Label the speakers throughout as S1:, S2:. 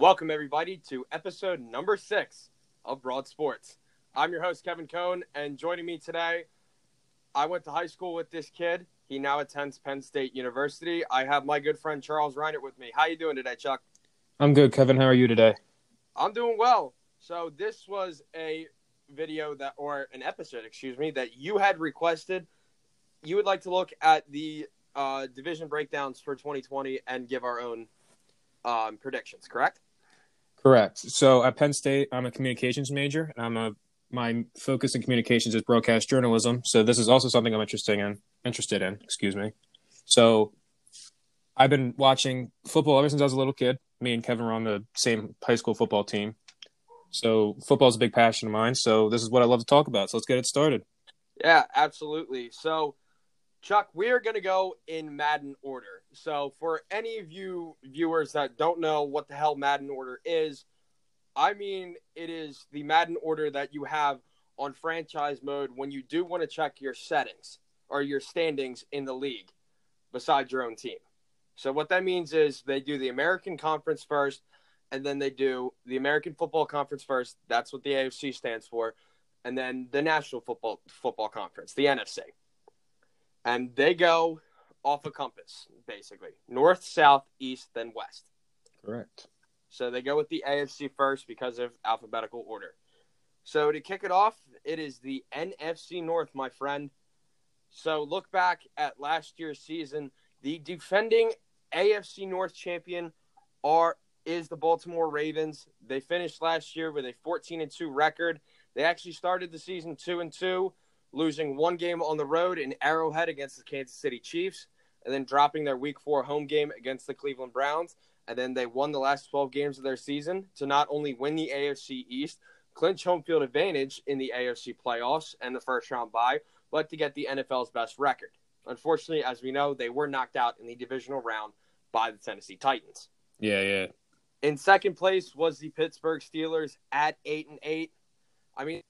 S1: Welcome, everybody, to episode number six of Broad Sports. I'm your host, Kevin Cone, and joining me today, I went to high school with this kid. He now attends Penn State University. I have my good friend Charles Reinert with me. How are you doing today, Chuck?
S2: I'm good, Kevin. How are you today?
S1: I'm doing well. So this was a video that, or an episode, excuse me, that you had requested. You would like to look at the uh, division breakdowns for 2020 and give our own um, predictions, correct?
S2: Correct. So at Penn State, I'm a communications major, and I'm a my focus in communications is broadcast journalism. So this is also something I'm interested in. Interested in, excuse me. So I've been watching football ever since I was a little kid. Me and Kevin were on the same high school football team. So football is a big passion of mine. So this is what I love to talk about. So let's get it started.
S1: Yeah, absolutely. So, Chuck, we are going to go in Madden order. So, for any of you viewers that don't know what the hell Madden order is, I mean, it is the Madden order that you have on franchise mode when you do want to check your settings or your standings in the league besides your own team. So, what that means is they do the American Conference first, and then they do the American Football Conference first. That's what the AFC stands for. And then the National Football Football Conference, the NFC. And they go off a compass, basically north, south, east, then west.
S2: Correct.
S1: So they go with the AFC first because of alphabetical order. So to kick it off, it is the NFC North, my friend. So look back at last year's season. The defending AFC North champion are is the Baltimore Ravens. They finished last year with a 14 and 2 record. They actually started the season 2 and 2, losing one game on the road in Arrowhead against the Kansas City Chiefs, and then dropping their week 4 home game against the Cleveland Browns and then they won the last 12 games of their season to not only win the AFC East, clinch home field advantage in the AFC playoffs and the first round bye, but to get the NFL's best record. Unfortunately, as we know, they were knocked out in the divisional round by the Tennessee Titans.
S2: Yeah, yeah.
S1: In second place was the Pittsburgh Steelers at eight and eight. I mean,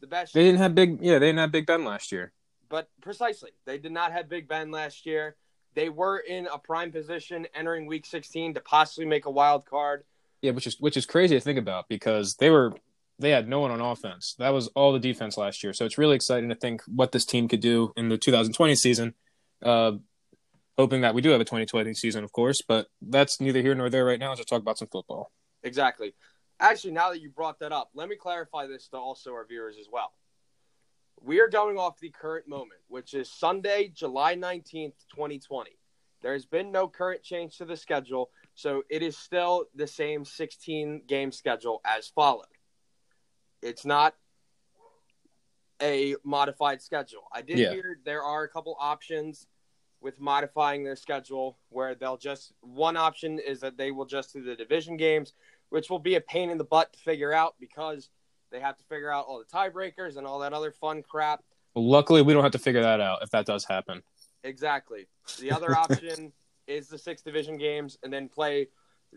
S1: the best.
S2: They didn't have big. Yeah, they didn't have Big Ben last year.
S1: But precisely, they did not have Big Ben last year. They were in a prime position entering Week 16 to possibly make a wild card.
S2: Yeah, which is which is crazy to think about because they were they had no one on offense. That was all the defense last year. So it's really exciting to think what this team could do in the 2020 season. Uh, hoping that we do have a 2020 season, of course, but that's neither here nor there right now. Let's talk about some football.
S1: Exactly. Actually, now that you brought that up, let me clarify this to also our viewers as well. We are going off the current moment, which is Sunday, July 19th, 2020. There has been no current change to the schedule, so it is still the same 16 game schedule as followed. It's not a modified schedule. I did
S2: Yeah.
S1: hear there are a couple options with modifying their schedule where they'll just one option is that they will just do the division games, which will be a pain in the butt to figure out because they have to figure out all the tiebreakers and all that other fun crap.
S2: Well, luckily, we don't have to figure that out if that does happen.
S1: Exactly. The other option is the six division games and then play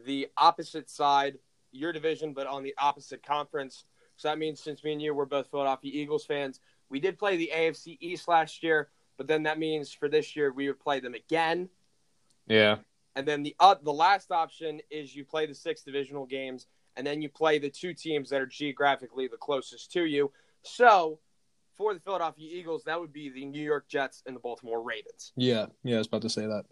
S1: the opposite side, your division, but on the opposite conference. So that means since me and you were both Philadelphia Eagles fans, we did play the AFC East last year, but then that means for this year we would play them again.
S2: Yeah.
S1: And then the uh, the last option is you play the six divisional games, and then you play the two teams that are geographically the closest to you. So for the Philadelphia Eagles, that would be the New York Jets and the Baltimore Ravens.
S2: Yeah. Yeah. I was about to say that.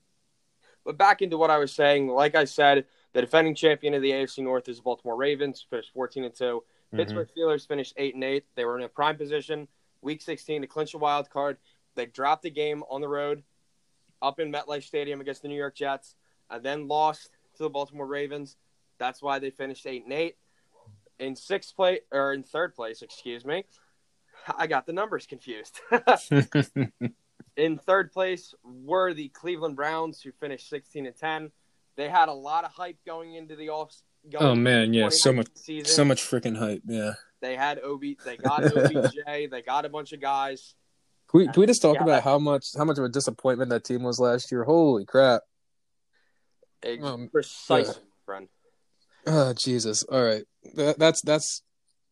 S1: But back into what I was saying, like I said, the defending champion of the AFC North is the Baltimore Ravens, finished 14 and 2. Mm-hmm. Pittsburgh Steelers finished 8 and 8. They were in a prime position, week 16 to clinch a wild card. They dropped the game on the road up in MetLife Stadium against the New York Jets and then lost to the Baltimore Ravens. That's why they finished 8 and 8. In sixth place or in third place, excuse me. I got the numbers confused. in third place were the Cleveland Browns, who finished 16 and 10. They had a lot of hype going into the off. Going
S2: oh man, yeah, so much,
S1: season.
S2: so much freaking hype. Yeah.
S1: They had Ob. They got OBJ. they got a bunch of guys.
S2: Can we, can we just talk
S1: Yeah.
S2: about how much how much of a disappointment that team was last year? Holy crap!
S1: Ex-
S2: Um,
S1: precisely,
S2: yeah.
S1: friend.
S2: Oh Jesus! All right, that, that's that's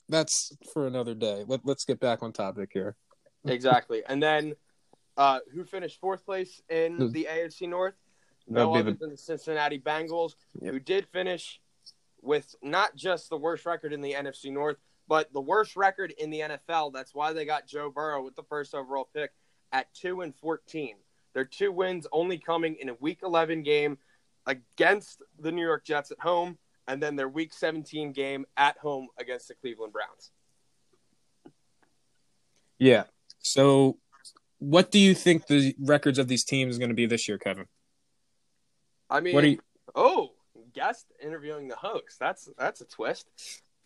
S2: that's for another day. Let, let's get back on topic here.
S1: Exactly. And then, uh, who finished fourth place in the AFC North? No other
S2: the-
S1: than the Cincinnati Bengals,
S2: Yep.
S1: who did finish with not just the worst record in the NFC North, but the worst record in the NFL. That's why they got Joe Burrow with the first overall pick at 2 and 14. Their two wins only coming in a week 11 game against the New York Jets at home and then their week 17 game at home against the Cleveland Browns.
S2: Yeah. So what do you think the records of these teams is going to be this year, Kevin?
S1: I mean,
S2: What are you
S1: oh, guest interviewing the host. That's that's a twist.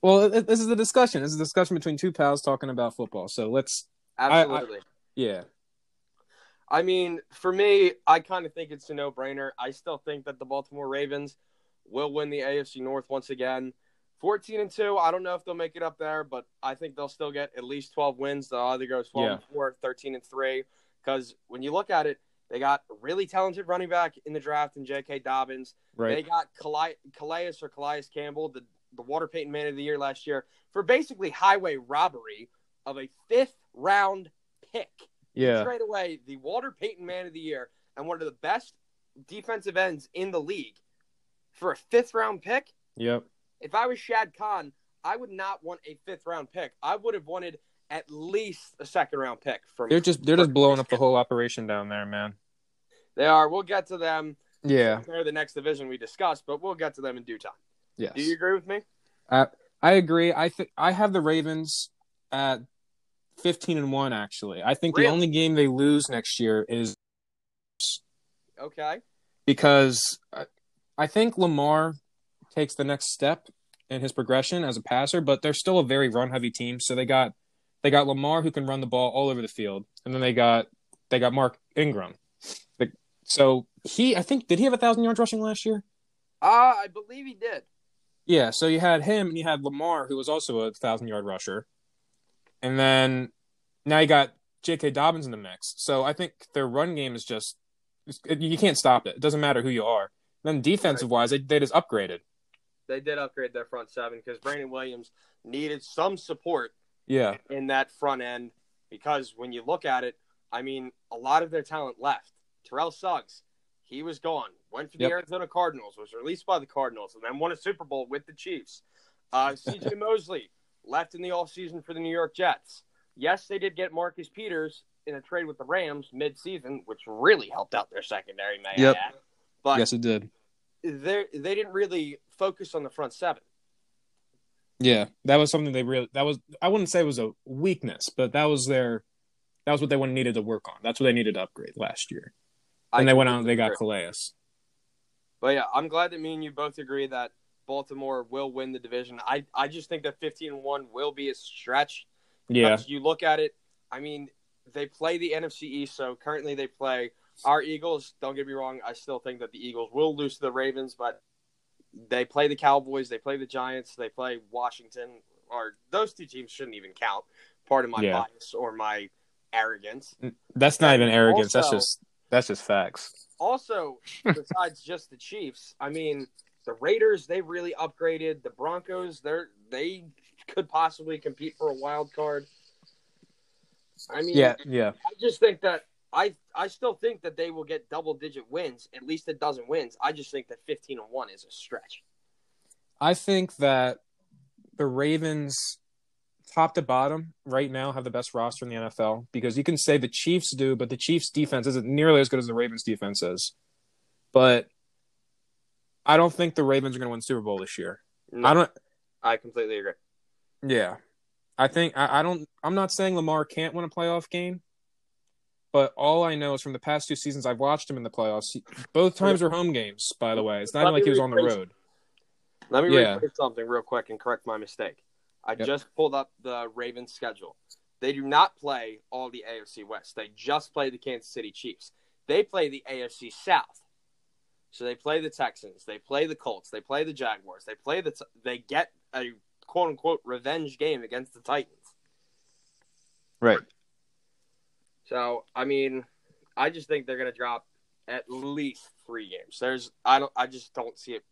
S2: Well, this is a discussion. This is a discussion between two pals talking about football. So let's I-
S1: Absolutely.
S2: yeah.
S1: I mean, for me, I kind of think it's a no brainer. I still think that the Baltimore Ravens will win the AFC North once again. 14 and 2. I don't know if they'll make it up there, but I think they'll still get at least 12 wins. They'll either go 12 and 4, 13 and 3. Because when you look at it, they got a really talented running back in the draft in J.K. Dobbins.
S2: Right.
S1: They got Calais, Calais or Calais Campbell, the, the Walter Payton Man of the Year last year, for basically highway robbery of a fifth round pick.
S2: Yeah.
S1: Trade away the Walter Payton Man of the Year and one of the best defensive ends in the league for a fifth round pick.
S2: Yep.
S1: If I was Shad Khan, I would not want a fifth round pick. I would have wanted at least a second round pick from.
S2: They're just they're just blowing up the whole operation down there, man.
S1: They are. We'll get to them.
S2: Yeah.
S1: They're the next division we discussed, but we'll get to them in due time.
S2: Yes.
S1: Do you agree with me?
S2: I agree. I think I have the Ravens at 15 and 1 actually. I think
S1: Really?
S2: the only game they lose next year is
S1: Okay.
S2: because uh, I, think Lamar takes the next step in his progression as a passer, but they're still a very run heavy team. So they got they got Lamar who can run the ball all over the field, and then they got they got Mark Ingram. So he, I think, did he have a thousand yards rushing last year?
S1: Ah, I believe he did.
S2: Yeah. So you had him, and you had Lamar, who was also a thousand yard rusher, and then now you got J.K. Dobbins in the mix. So I think their run game is just you can't stop it. It doesn't matter who you are. Then defensive wise, they, they just upgraded.
S1: They did upgrade their front seven because Brandon Williams needed some support
S2: Yeah.
S1: in that front end because when you look at it, I mean, a lot of their talent left. Terrell Suggs, he was gone. Went to the
S2: Yep.
S1: Arizona Cardinals, was released by the Cardinals, and then won a Super Bowl with the Chiefs. Uh, CJ Mosley left in the offseason for the New York Jets. Yes, they did get Marcus Peters in a trade with the Rams mid-season, which really helped out their secondary, may
S2: Yep.
S1: I add. But
S2: yes, it did.
S1: they they didn't really focus on the front seven.
S2: Yeah, that was something they really. That was I wouldn't say it was a weakness, but that was their. That was what they needed to work on. That's what they needed to upgrade last year.
S1: I
S2: And they went out and they got
S1: agree.
S2: Calais.
S1: But yeah, I'm glad that me and you both agree that Baltimore will win the division. I, I just think that 15 1 will be a stretch.
S2: Yeah,
S1: You look at it, I mean, they play the NFC East, so currently they play our Eagles. Don't get me wrong, I still think that the Eagles will lose to the Ravens, but they play the Cowboys, they play the Giants, they play Washington, or those two teams shouldn't even count. Part of my
S2: Yeah.
S1: bias or my arrogance.
S2: that's not even arrogance. that's just that's just facts.
S1: also, besides just the Chiefs, I mean, the Raiders they really upgraded. The Broncos they're they could possibly compete for a wild card. I mean,
S2: Yeah, yeah.
S1: I just think that I I still think that they will get double digit wins, at least a dozen wins. I just think that fifteen and one is a stretch.
S2: I think that the Ravens, top to bottom, right now have the best roster in the NFL because you can say the Chiefs do, but the Chiefs' defense isn't nearly as good as the Ravens' defense is. But I don't think the Ravens are going to win Super Bowl this year.
S1: No,
S2: I don't.
S1: I completely agree.
S2: Yeah, I think I, I don't. I'm not saying Lamar can't win a playoff game, but all I know is from the past two seasons I've watched him in the playoffs. he- Both times were home games. By the way, it's not even like he was on the road.
S1: Let me
S2: Yeah.
S1: rephrase something real quick and correct my mistake. I
S2: Yep.
S1: just pulled up the Ravens schedule. They do not play all the AFC West. They just play the Kansas City Chiefs. They play the AFC South. So they play the Texans, they play the Colts, they play the Jaguars, they play the t- they get a quote unquote revenge game against the Titans.
S2: Right.
S1: So, I mean, I just think they're going to drop at least 3 games. There's I don't I just don't see it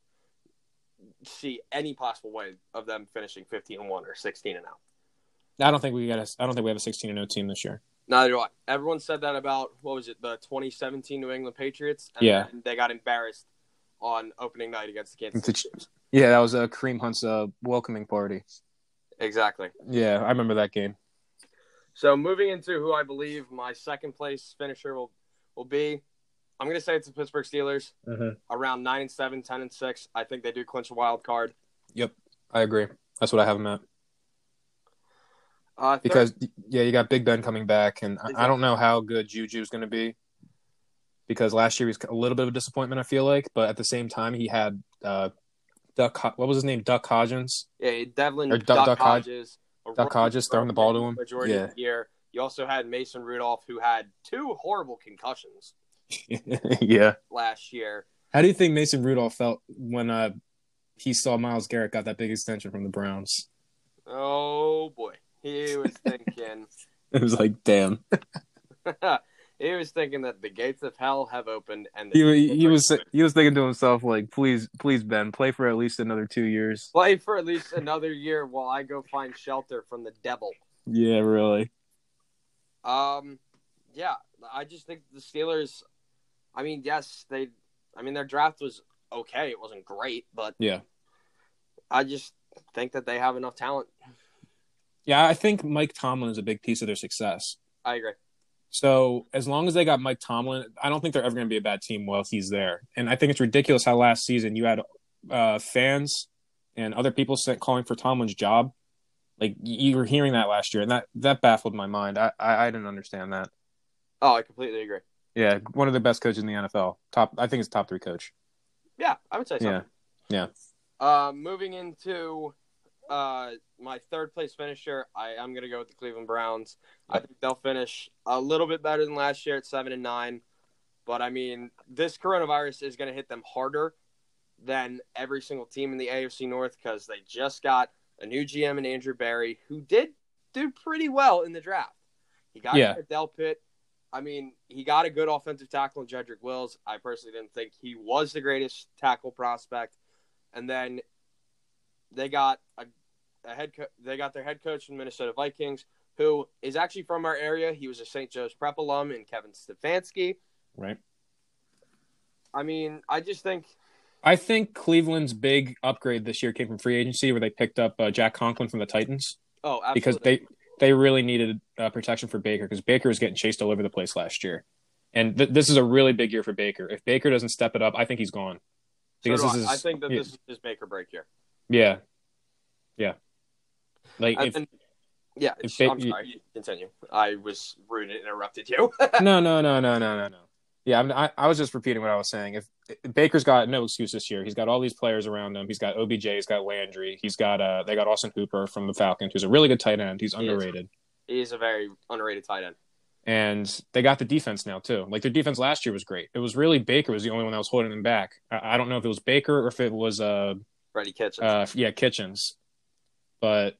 S1: see any possible way of them finishing 15 and 1 or 16 and out.
S2: I don't think we got. A, I don't think we have a 16 and 0 team this year.
S1: Neither do I. Everyone said that about what was it, the 2017 New England Patriots, and
S2: Yeah.
S1: then they got embarrassed on opening night against the Kansas City
S2: Yeah, that was a uh, Kareem Hunt's uh, welcoming party.
S1: Exactly.
S2: Yeah, I remember that game.
S1: So moving into who I believe my second place finisher will will be, I'm going to say it's the Pittsburgh Steelers.
S2: Mm-hmm.
S1: Around nine and seven, 10 and six. I think they do clinch a wild card.
S2: Yep, I agree. That's what I have them at.
S1: Uh, third-
S2: Because yeah, you got Big Ben coming back, and I, I don't know how good Juju's going to be. Because last year he was a little bit of a disappointment, I feel like, but at the same time he had uh, Duck. What was his name? Duck Hodgins.
S1: yeah, Devlin
S2: or
S1: Duck,
S2: Duck- Duck Hodge-
S1: Hodges, a
S2: Duck
S1: rookie
S2: Hodges throwing the ball to him.
S1: Majority
S2: Yeah.
S1: of the year. You also had Mason Rudolph, who had two horrible concussions
S2: yeah.
S1: last year.
S2: How do you think Mason Rudolph felt when uh, he saw Myles Garrett got that big extension from the Browns?
S1: Oh boy, he was thinking.
S2: It was like, damn.
S1: he was thinking that the gates of hell have opened, and the
S2: He, he was he was thinking to himself like, please, please, Ben, play for at least another two years.
S1: play for at least another year while I go find shelter from the devil.
S2: Yeah, really.
S1: Um, yeah, I just think the Steelers. I mean, yes, they. I mean, their draft was okay. It wasn't great, but
S2: Yeah.
S1: I just think that they have enough talent.
S2: Yeah, I think Mike Tomlin is a big piece of their success.
S1: I agree.
S2: So as long as they got Mike Tomlin, I don't think they're ever going to be a bad team while he's there. And I think it's ridiculous how last season you had uh, fans and other people sent, calling for Tomlin's job. Like you were hearing that last year, and that that baffled my mind. I I, I didn't understand that.
S1: Oh, I completely agree.
S2: Yeah, one of the best coaches in the NFL. Top, I think it's top three coach.
S1: Yeah, I would say so.
S2: Yeah, yeah.
S1: Uh, moving into uh, my third place finisher, I am going to go with the Cleveland Browns. I think they'll finish a little bit better than last year at seven and nine, but I mean, this coronavirus is going to hit them harder than every single team in the AFC North because they just got a new GM in Andrew Berry, who did do pretty well in the draft. He got
S2: Yeah.
S1: Del Pitt. I mean, he got a good offensive tackle in Jedrick Wills. I personally didn't think he was the greatest tackle prospect. And then they got a, a head co- they got their head coach from Minnesota Vikings, who is actually from our area. He was a St. Joe's Prep alum, and Kevin Stefanski.
S2: Right.
S1: I mean, I just think
S2: I think Cleveland's big upgrade this year came from free agency, where they picked up uh, Jack Conklin from the Titans
S1: oh, absolutely.
S2: because they they really needed uh, protection for Baker because Baker was getting chased all over the place last year, and th- this is a really big year for Baker. If Baker doesn't step it up, I think he's gone. Because
S1: do
S2: this
S1: I.
S2: is
S1: I think that
S2: yeah,
S1: this is his make or break year.
S2: Yeah, yeah. Like
S1: And
S2: if
S1: then- yeah,
S2: if
S1: I'm sorry. Continue. I was rude and interrupted you.
S2: no, no, no, no, no, no, no. Yeah, I'm, I, I was just repeating what I was saying. If, if Baker's got no excuse this year, he's got all these players around him. He's got OBJ, he's got Landry, he's got uh, they got Austin Hooper from the Falcons, who's a really good tight end. He's
S1: He is.
S2: underrated,
S1: he is a very underrated tight end.
S2: and they got the defense now too. Like their defense last year was great. It was really Baker was the only one that was holding them back. I, I don't know if it was Baker or if it was uh,
S1: Freddie Kitchens.
S2: uh yeah Kitchens, but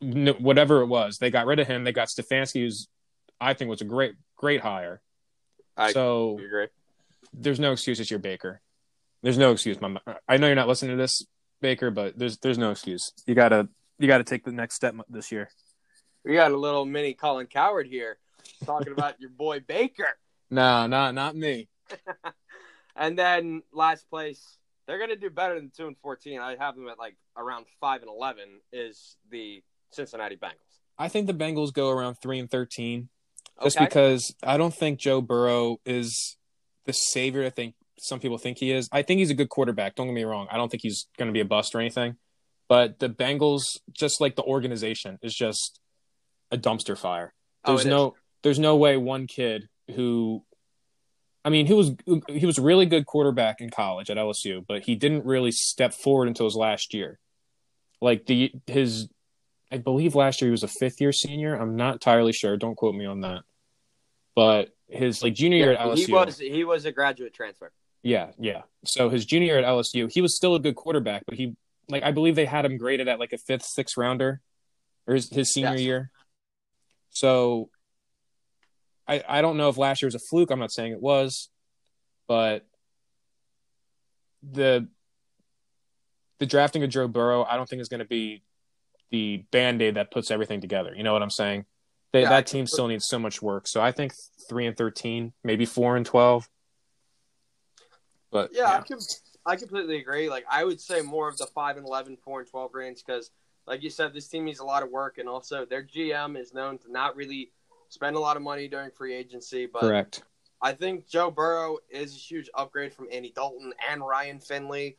S2: no, whatever it was, they got rid of him. They got Stefanski, who's I think was a great great hire.
S1: I
S2: so
S1: agree.
S2: there's no excuse this year, Baker. There's no excuse, Mama. I know you're not listening to this, Baker, but there's there's no excuse. You gotta you gotta take the next step this year.
S1: We got a little mini Colin Cowherd here talking about your boy Baker.
S2: No, not not me.
S1: And then last place, they're gonna do better than two and fourteen. I have them at like around five and eleven. Is the Cincinnati Bengals?
S2: I think the Bengals go around three and thirteen, just
S1: Okay.
S2: because I don't think Joe Burrow is the savior. I think some people think he is. I think he's a good quarterback. Don't get me wrong. I don't think he's going to be a bust or anything. But the Bengals, just like the organization, is just a dumpster fire.
S1: Oh,
S2: There's
S1: is.
S2: no there's no way one kid who I mean, he was he was a really good quarterback in college at LSU, but he didn't really step forward until his last year. Like the his I believe last year he was a fifth year senior. I'm not entirely sure. Don't quote me on that. But his like junior year at LSU.
S1: he was he was a graduate transfer.
S2: Yeah, yeah. So his junior year at LSU, he was still a good quarterback, but he like I believe they had him graded at like a fifth, sixth rounder, or his, his senior
S1: Yes.
S2: year. So I I don't know if last year was a fluke. I'm not saying it was, but the the drafting of Joe Burrow, I don't think is going to be the band aid that puts everything together. You know what I'm saying? They,
S1: Yeah,
S2: that team still needs so much work. So I think three and thirteen, maybe four and twelve. But
S1: Yeah, I can I completely agree. Like I would say more of the five and 11, 4 and twelve range because, like you said, this team needs a lot of work, and also their GM is known to not really spend a lot of money during free agency. But
S2: Correct.
S1: I think Joe Burrow is a huge upgrade from Andy Dalton and Ryan Finley.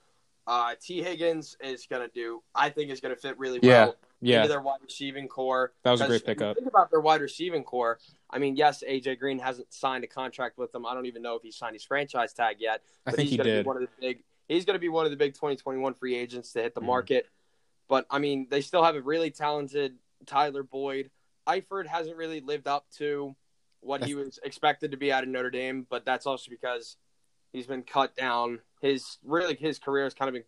S1: Uh, Tee Higgins is going to do, I think, is going to fit really
S2: Yeah,
S1: well
S2: Yeah,
S1: into their wide receiving core.
S2: that was a great pickup.
S1: Think about their wide receiving core. I mean, yes, AJ Green hasn't signed a contract with them. I don't even know if he signed his franchise tag yet.
S2: I think
S1: he's
S2: he
S1: gonna
S2: did.
S1: Be one of the big. He's going to be one of the big 2021 free agents to hit the
S2: Mhm.
S1: market. But I mean, they still have a really talented Tyler Boyd. Eifert hasn't really lived up to what he was expected to be out of Notre Dame, but that's also because he's been cut down. His really his career has kind of been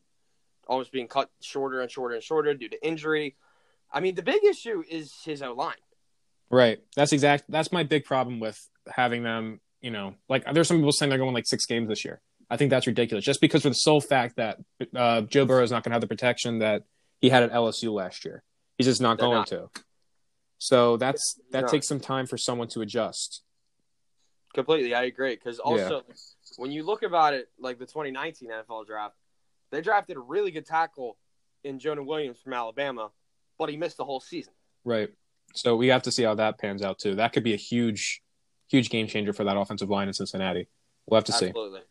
S1: almost being cut shorter and shorter and shorter due to injury. I mean, the big issue is his O line.
S2: Right. That's exact. That's my big problem with having them. You know, like there's some people saying they're going like six games this year. I think that's ridiculous. Just because for the sole fact that uh, Joe Burrow is not going to have the protection that he had at LSU last year, he's just not
S1: They're
S2: going
S1: not.
S2: to. So that's that
S1: No.
S2: takes some time for someone to adjust.
S1: Completely, I agree. Because also, when you look about it, like the 2019 NFL draft, they drafted a really good tackle in Jonah Williams from Alabama, but he missed the whole season.
S2: Right. So we have to see how that pans out too. That could be a huge, huge game changer for that offensive line in Cincinnati. We'll have to see.
S1: Absolutely.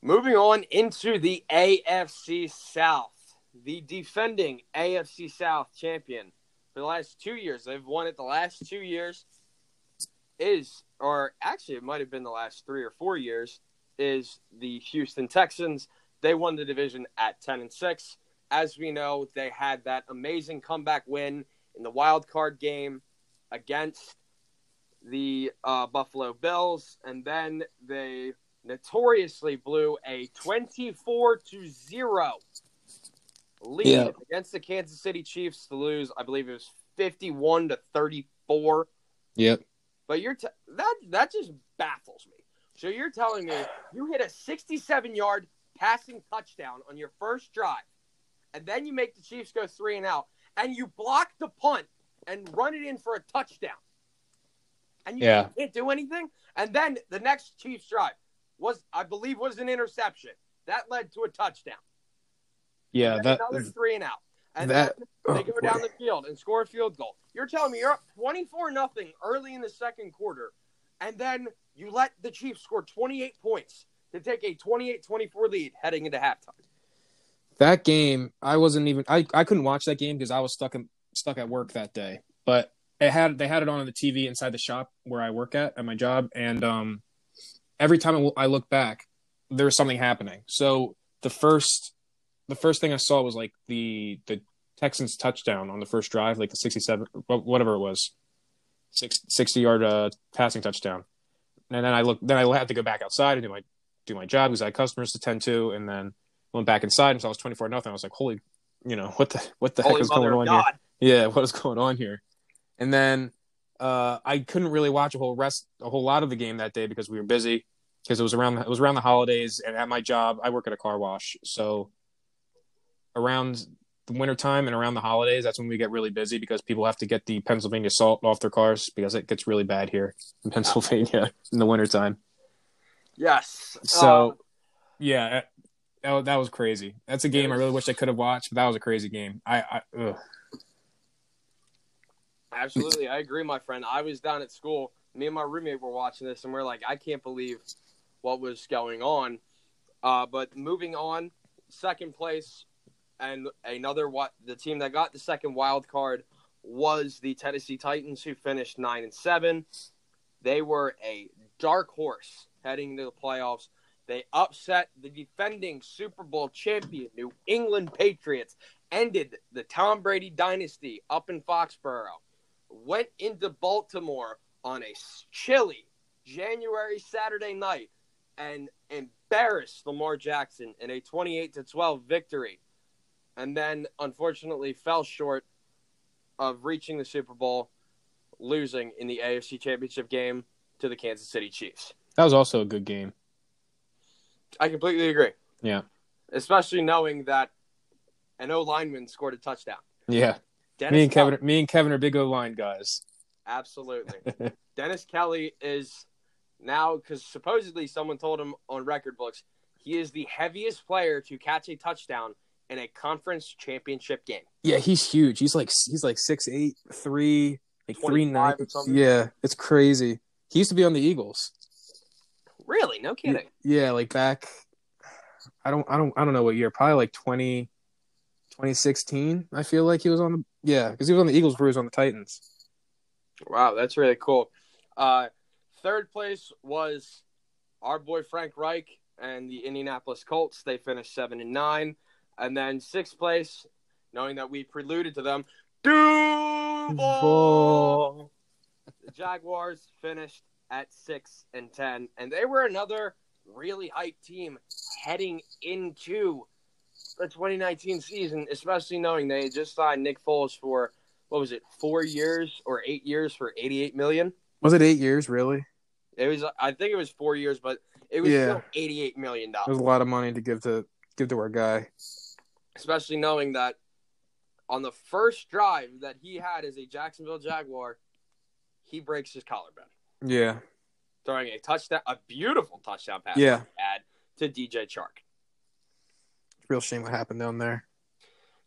S1: Moving on into the AFC South, the defending AFC South champion for the last two years. They've won it the last two years. Is or actually it might have been the last three or four years. Is the Houston Texans? They won the division at ten and six. As we know, they had that amazing comeback win in the wild card game against the uh, Buffalo Bills, and then they notoriously blew a 24 to 0 lead
S2: Yeah.
S1: against the Kansas City Chiefs to lose, I believe it was 51 to 34.
S2: Yep.
S1: But you're t- that that just baffles me. So you're telling me you hit a 67 yard passing touchdown on your first drive, and then you make the Chiefs go three and out, and you block the punt and run it in for a touchdown, and you
S2: Yeah.
S1: can't do anything. And then the next Chiefs drive was, I believe, was an interception that led to a touchdown.
S2: Yeah. That.
S1: another three and out, and
S2: that-
S1: then they
S2: oh,
S1: go down the field and score a field goal. You're telling me you're up 24 nothing early in the second quarter, and then you let the Chiefs score 28 points to take a 28-24 lead heading into halftime.
S2: that game i wasn't even i, I couldn't watch that game because i was stuck in, stuck at work that day but it had they had it on the tv inside the shop where i work at at my job and um every time I, I look back there was something happening so the first the first thing i saw was like the the texans touchdown on the first drive like the 67 whatever it was six, 60 yard uh, passing touchdown and then i looked then i had to go back outside and do my do my job because i had customers to tend to and then went back inside and saw it was 24 nothing. I was like, holy, you know, what the, what the heck is going on
S1: God.
S2: here? Yeah. What is going on here? And then, uh, I couldn't really watch a whole rest, a whole lot of the game that day because we were busy because it was around, it was around the holidays and at my job, I work at a car wash. So around the wintertime and around the holidays, that's when we get really busy because people have to get the Pennsylvania salt off their cars because it gets really bad here in Pennsylvania in the wintertime.
S1: Yes.
S2: So,
S1: Uh,
S2: yeah, that, that, was crazy. That's a game I really wish I could have watched, but that was a crazy game. I, I ugh.
S1: Absolutely, I agree, my friend. I was down at school. Me and my roommate were watching this, and we're like, I can't believe what was going on. Uh, but moving on, second place, and another what the team that got the second wild card was the Tennessee Titans, who finished nine and seven. They were a dark horse heading into the playoffs. They upset the defending Super Bowl champion New England Patriots, ended the Tom Brady dynasty up in Foxborough, went into Baltimore on a chilly January Saturday night and embarrassed Lamar Jackson in a 28 to 12 victory. And then unfortunately fell short of reaching the Super Bowl, losing in the AFC Championship game to the Kansas City Chiefs.
S2: that was also a good game.
S1: I completely agree.
S2: Yeah,
S1: Especially knowing that an O lineman scored a touchdown.
S2: yeah.
S1: Dennis
S2: me and
S1: Kelly-
S2: Kevin, me and Kevin are big O line guys.
S1: Absolutely. Dennis Kelly is now because supposedly someone told him on record books He is the heaviest player to catch a touchdown in a conference championship game.
S2: Yeah, he's huge. He's like he's like six eight, three, like three nine. Yeah, it's crazy. He used to be on the Eagles.
S1: Really? No kidding.
S2: Yeah, like back. I don't, I don't, I don't know what year. Probably like 20, 2016. I feel like he was on the yeah, because he was on the Eagles before he was on the Titans.
S1: Wow, that's really cool. Uh, third place was our boy Frank Reich and the Indianapolis Colts. They finished seven and nine, and then sixth place, knowing that we preluded to them, Duval. The Jaguars finished at six and ten, and they were another really hyped team heading into the 2019 season, especially knowing they just signed Nick Foles for what was it, four years or eight years for 88 million.
S2: Was it eight years? Really?
S1: It was, I think it was four years, but it was
S2: Yeah.
S1: still 88 million dollars.
S2: It was a lot of money to give to give to our guy.
S1: Especially knowing that on the first drive that he had as a Jacksonville Jaguar, he breaks his collarbone,
S2: Yeah,
S1: throwing a touchdown, a beautiful touchdown pass.
S2: Yeah.
S1: had to DJ Chark.
S2: real shame what happened down there.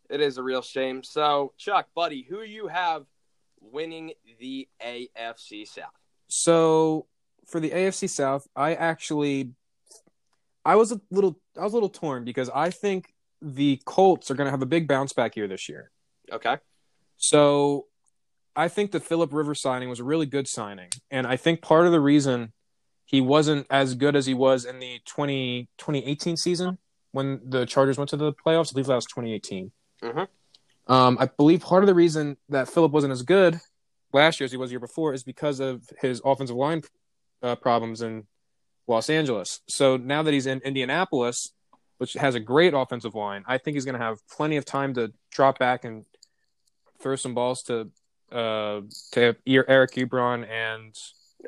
S1: It is a real shame. So, Chuck, buddy, who you have winning the AFC South?
S2: So for the AFC South, I actually I was a little I was a little torn because I think the Colts are going to have a big bounce back year this year.
S1: Okay.
S2: So I think the Philip Rivers signing was a really good signing, and I think part of the reason he wasn't as good as he was in the 20, 2018 season when the Chargers went to the playoffs. I believe that was 2018.
S1: Mhm.
S2: Um, I believe part of the reason that Philip wasn't as good last year as he was the year before is because of his offensive line uh, problems in Los Angeles. So now that he's in Indianapolis, which has a great offensive line, I think he's going to have plenty of time to drop back and throw some balls to uh, to Eric Ebron and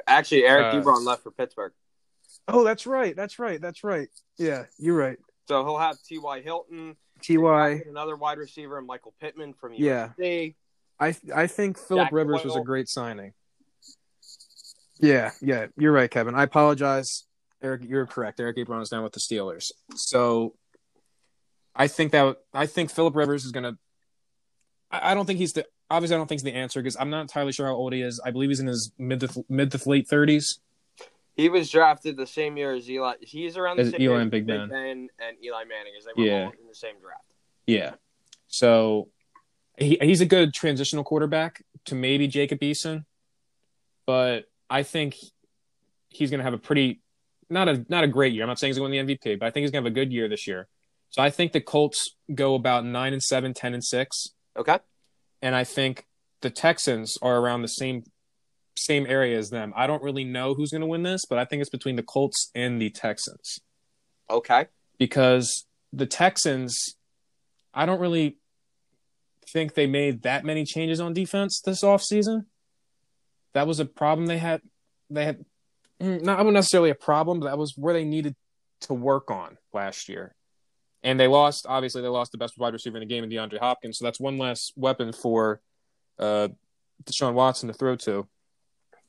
S1: Actually, Eric
S2: Uh,
S1: Ebron left for Pittsburgh.
S2: oh, that's right, that's right, that's right. Yeah, you're right.
S1: So he'll have T.Y. Hilton,
S2: Ty,
S1: another wide receiver, and Michael Pittman from USC.
S2: Yeah.
S1: USC.
S2: I I think Philip
S1: Jack
S2: Rivers was a great signing. Yeah, yeah, you're right, Kevin. I apologize. Eric, you're correct. Eric Ebron is down with the Steelers. So I think that I think Philip Rivers is gonna I, I don't think he's the obviously I don't think he's the answer because I'm not entirely sure how old he is. I believe he's in his mid to mid to late thirties.
S1: He was drafted the same year as Eli. He's around the
S2: As
S1: same
S2: Eli and Big
S1: Big
S2: Ben.
S1: Ben and Eli Manning as they were
S2: Yeah.
S1: all in the same draft.
S2: Yeah. So he he's a good transitional quarterback to maybe Jacob Eason, but I think he's going to have a pretty not a not a great year. I'm not saying he's going to win the MVP, but I think he's going to have a good year this year. So I think the Colts go about 9 and 7, 10 and 6,
S1: Okay.
S2: and I think the Texans are around the same same area as them. I don't really know who's going to win this, but I think it's between the Colts and the Texans
S1: Okay.
S2: because the Texans, I don't really think they made that many changes on defense this offseason. That was a problem they had. They had not necessarily a problem, but that was where they needed to work on last year. And they lost, obviously, they lost the best wide receiver in the game in DeAndre Hopkins. So that's one less weapon for uh, Deshaun Watson to throw to.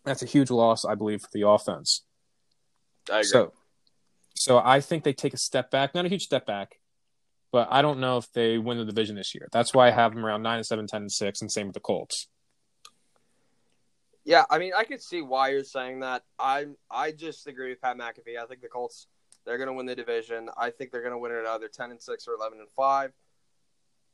S2: That's a huge loss, I believe, for the offense.
S1: I agree.
S2: So, so I think they take a step back, not a huge step back, but I don't know if they win the division this year. That's why I have them around nine and seven, 10 and six, and same with the Colts.
S1: Yeah, I mean, I could see why you're saying that. I I just agree with Pat McAfee. I think the Colts they're going to win the division. I think they're going to win it either ten and six or eleven and five.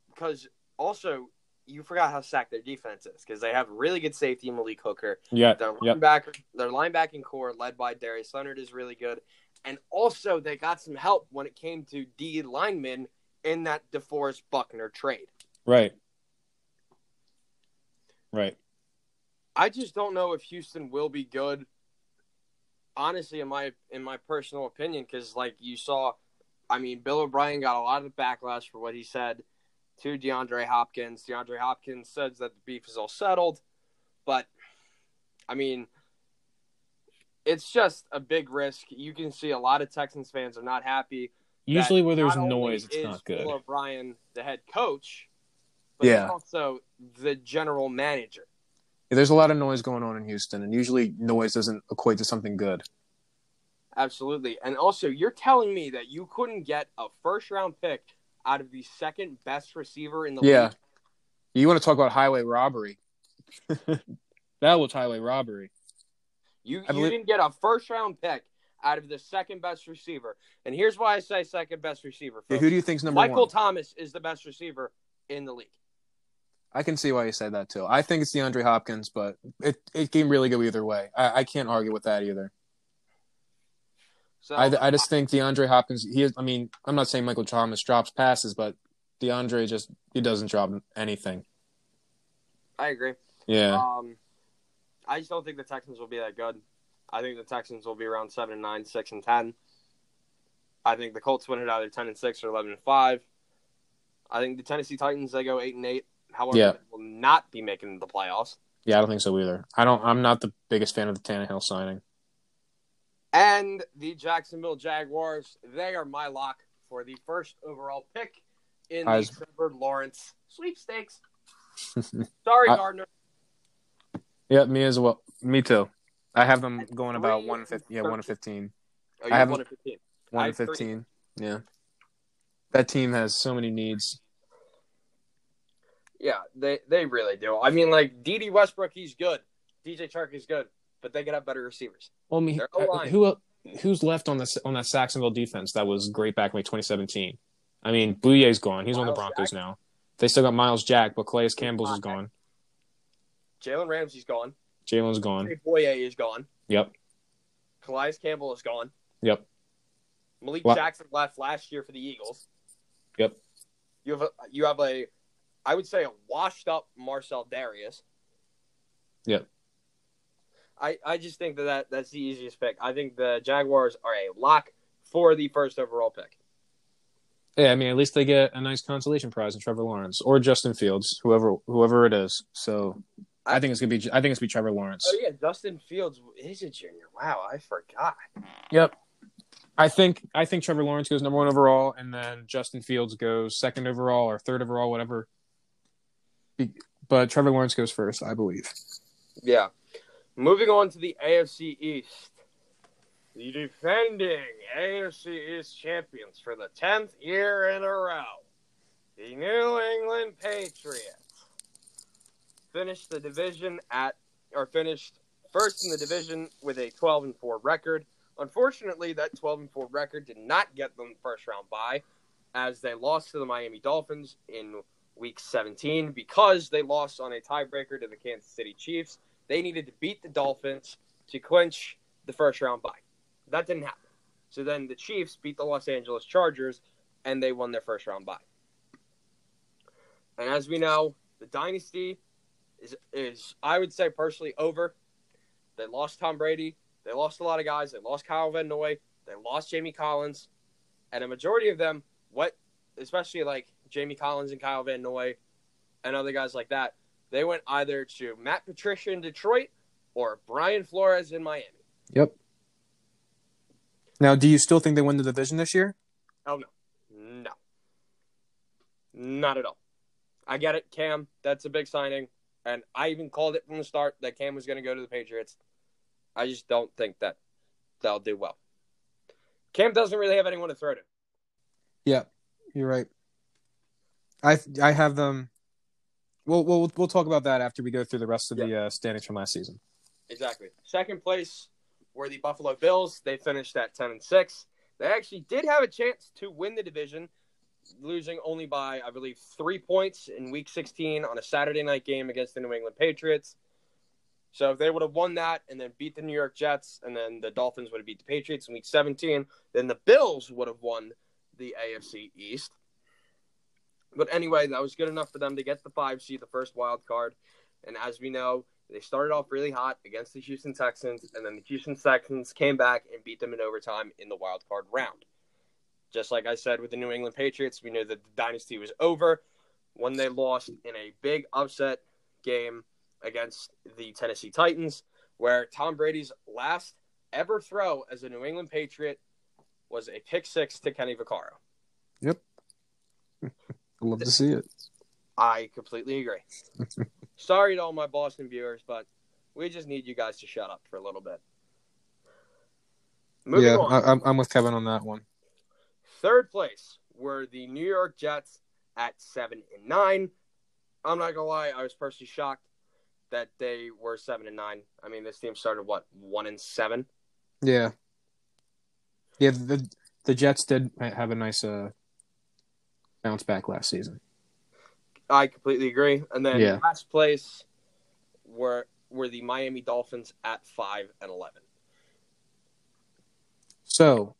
S1: Because also, you forgot how stacked their defense is because they have really good safety in Malik Hooker.
S2: Yeah,
S1: Their
S2: Yep.
S1: linebacker, their linebacking core led by Darius Leonard is really good, and also they got some help when it came to D linemen in that DeForest Buckner trade.
S2: right, right.
S1: I just don't know if Houston will be good. Honestly, in my in my personal opinion, because like you saw, I mean, Bill O'Brien got a lot of backlash for what he said to DeAndre Hopkins. DeAndre Hopkins says that the beef is all settled, but I mean, it's just a big risk. You can see a lot of Texans fans are not happy.
S2: Usually, where there's noise, it's not good.
S1: Bill O'Brien, the head coach, but
S2: Yeah.
S1: also the general manager.
S2: There's a lot of noise going on in Houston, and usually noise doesn't equate to something good.
S1: Absolutely. And also, you're telling me that you couldn't get a first round pick out of the second best receiver in the
S2: Yeah.
S1: league? Yeah.
S2: You want to talk about highway robbery? that was highway robbery.
S1: You, you
S2: believe-
S1: didn't get a first round pick out of the second best receiver. And here's why I say second best receiver. Folks.
S2: who do you think's number
S1: Michael
S2: one?
S1: Michael Thomas is the best receiver in the league.
S2: I can see why you said that too. I think it's DeAndre Hopkins, but it it can really go either way. I, I can't argue with that either.
S1: So
S2: I, I just think DeAndre Hopkins. He is. I mean, I'm not saying Michael Thomas drops passes, but DeAndre just he doesn't drop anything.
S1: I agree.
S2: Yeah,
S1: Um, I just don't think the Texans will be that good. I think the Texans will be around seven and nine, six and ten. I think the Colts win it either ten and six or eleven and five. I think the Tennessee Titans they go eight and eight. However,
S2: Yeah.
S1: they will not be making the playoffs.
S2: yeah, I don't think so either. I don't. I'm not the biggest fan of the Tannehill signing.
S1: And the Jacksonville Jaguars, they are my lock for the first overall pick in the
S2: Heis-
S1: Trevor Lawrence sweepstakes. Sorry,
S2: I-
S1: Gardner.
S2: Yeah, me as well. Me too. I have them going about
S1: Three
S2: one fifteen. Yeah, one fifteen.
S1: Oh,
S2: I
S1: you
S2: haven't-
S1: one and fifteen. I
S2: One
S1: have three.
S2: fifteen. Yeah. That team has so many needs.
S1: Yeah, they they really do. I mean, like Dede Westbrook, he's good. DJ Chark is good, but they could have better receivers.
S2: Well, I mean,
S1: uh, uh,
S2: who who's left on this on that Saxonville defense that was great back in like 2017? I mean, Bouye's gone. He's on the Broncos
S1: Jack.
S2: now. They still got Myles Jack, but Calais Campbell's is gone.
S1: Jalen Ramsey's gone.
S2: Jalen's gone.
S1: Bouye is gone.
S2: Yep.
S1: Calais Campbell is gone.
S2: Yep.
S1: Malik. Jackson left last year for the Eagles.
S2: Yep.
S1: You have a you have a, I would say a washed up Marcell Dareus.
S2: Yep.
S1: I I just think that, that that's the easiest pick. I think the Jaguars are a lock for the first overall pick.
S2: Yeah, I mean, at least they get a nice consolation prize in Trevor Lawrence or Justin Fields, whoever whoever it is. So I think it's gonna be I think it's gonna be Trevor Lawrence.
S1: Oh yeah, Justin Fields is a junior. Wow, I forgot.
S2: Yep. I think I think Trevor Lawrence goes number one overall, and then Justin Fields goes second overall or third overall, whatever. But Trevor Lawrence goes first, I believe.
S1: Yeah. Moving on to the AFC East. The defending AFC East champions for the 10th year in a row. The New England Patriots finished the division at or finished first in the division with a 12 and 4 record. Unfortunately, that 12 and 4 record did not get them first round bye as they lost to the Miami Dolphins in week 17 because they lost on a tiebreaker to the Kansas City Chiefs. They needed to beat the Dolphins to clinch the first round bye. That didn't happen. So then the Chiefs beat the Los Angeles Chargers and they won their first round bye. And as we know, the dynasty is is I would say personally over. They lost Tom Brady. They lost a lot of guys. They lost Kyle Van Noy. They lost Jamie Collins, and a majority of them, what, especially like Jamie Collins and Kyle Van Noy, and other guys like that, they went either to Matt Patricia in Detroit or Brian Flores in Miami.
S2: Yep. Now, do you still think they win the division this year?
S1: Oh no, no, not at all. I get it, Cam. That's a big signing, and I even called it from the start that Cam was going to go to the Patriots. I just don't think that they'll do well. Cam doesn't really have anyone to throw to.
S2: Yeah, you're right. I I have them. We'll we'll we'll talk about that after we go through the rest of the uh, standings from last season.
S1: Exactly. Second place were the Buffalo Bills. They finished at ten and six. They actually did have a chance to win the division, losing only by I believe three points in Week 16 on a Saturday night game against the New England Patriots. So if they would have won that and then beat the New York Jets, and then the Dolphins would have beat the Patriots in Week 17, then the Bills would have won the AFC East. But anyway, that was good enough for them to get the five seed, the first wild card. And as we know, they started off really hot against the Houston Texans, and then the Houston Texans came back and beat them in overtime in the wild card round. Just like I said with the New England Patriots, we knew that the dynasty was over when they lost in a big upset game against the Tennessee Titans, where Tom Brady's last ever throw as a New England Patriot was a pick six to Kenny Vaccaro.
S2: Love to see it.
S1: I completely agree. Sorry to all my Boston viewers, but we just need you guys to shut up for a little bit. Moving
S2: yeah,
S1: on.
S2: I, I'm I'm with Kevin on that one.
S1: Third place were the New York Jets at seven and nine. I'm not gonna lie, I was personally shocked that they were seven and nine. I mean, this team started what one and seven.
S2: Yeah, yeah. The the Jets did have a nice uh bounce back last season.
S1: I completely agree. And then
S2: Yeah.
S1: last place were were the Miami Dolphins at five and eleven.
S2: So,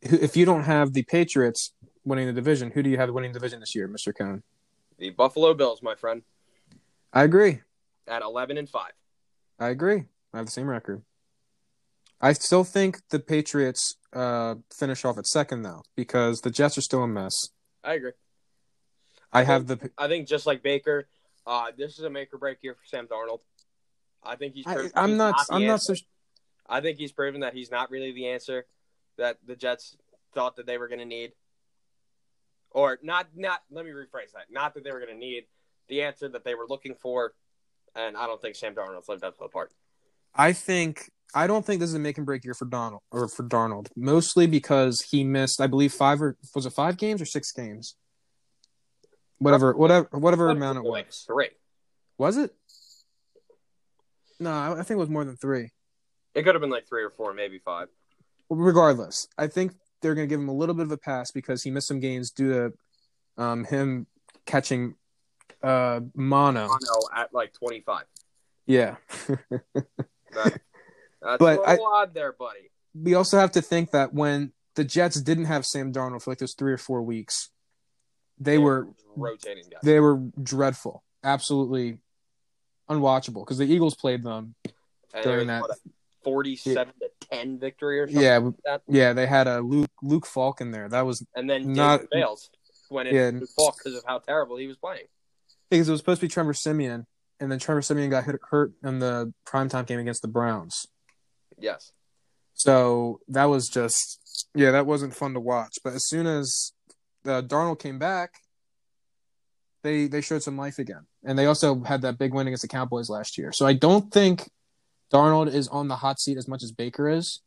S2: if you don't have the Patriots winning the division, who do you have winning the division this year, Mister Cone?
S1: The Buffalo Bills, my friend,
S2: I agree.
S1: at eleven and five.
S2: I agree. I have the same record. I still think the Patriots uh, finish off at second though, because the Jets are still a mess.
S1: I agree.
S2: I have the.
S1: I think just like Baker, uh, this is a make or break year for Sam Darnold. I think he's.
S2: I,
S1: proven
S2: I'm
S1: he's
S2: not. I'm not so.
S1: I think he's proven that he's not really the answer that the Jets thought that they were going to need, or not. Not. Let me rephrase that. Not that they were going to need the answer that they were looking for, and I don't think Sam Darnold's lived up to the part.
S2: I think. I don't think this is a make and break year for Donald or for Darnold, mostly because he missed, I believe, five or was it five games or six games? Whatever, whatever, whatever amount it
S1: Like
S2: was.
S1: three.
S2: Was it? No, I I think it was more than three.
S1: It could have been like three or four, maybe five.
S2: regardless, I think they're going to give him a little bit of a pass because he missed some games due to um, him catching uh, mono.
S1: Know at like twenty five.
S2: Yeah.
S1: That, that's
S2: But
S1: a little odd there, buddy.
S2: we also have to think that when the Jets didn't have Sam Darnold for like those three or four weeks, they were
S1: rotating guys.
S2: they were dreadful, absolutely unwatchable because the Eagles played them.
S1: And
S2: during that-
S1: what, forty-seven to ten victory or something.
S2: Yeah,
S1: like
S2: yeah, they had a Luke Luke Falk in there. That was
S1: and then
S2: Not-
S1: Bales went in
S2: Yeah.
S1: fault because of how terrible he was playing.
S2: because it was supposed to be Trevor Siemian, and then Trevor Siemian got hit, hurt in the primetime game against the Browns.
S1: Yes,
S2: So that was just yeah, that wasn't fun to watch. But as soon as uh, Darnold came back, they they showed some life again, and they also had that big win against the Cowboys last year. So I don't think Darnold is on the hot seat as much as Baker is,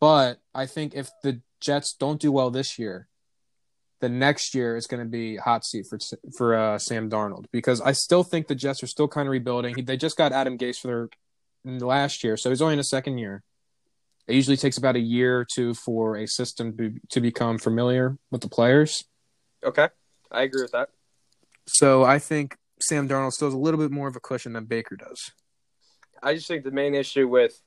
S2: but I think if the Jets don't do well this year, the next year is going to be hot seat for for uh, Sam Darnold because I still think the Jets are still kind of rebuilding. They just got Adam Gase for their last year, so he's only in his second year. It usually takes about a year or two for a system to, to become familiar with the players.
S1: okay, I agree with that.
S2: So I think Sam Darnold still has a little bit more of a cushion than Baker does.
S1: I just think the main issue with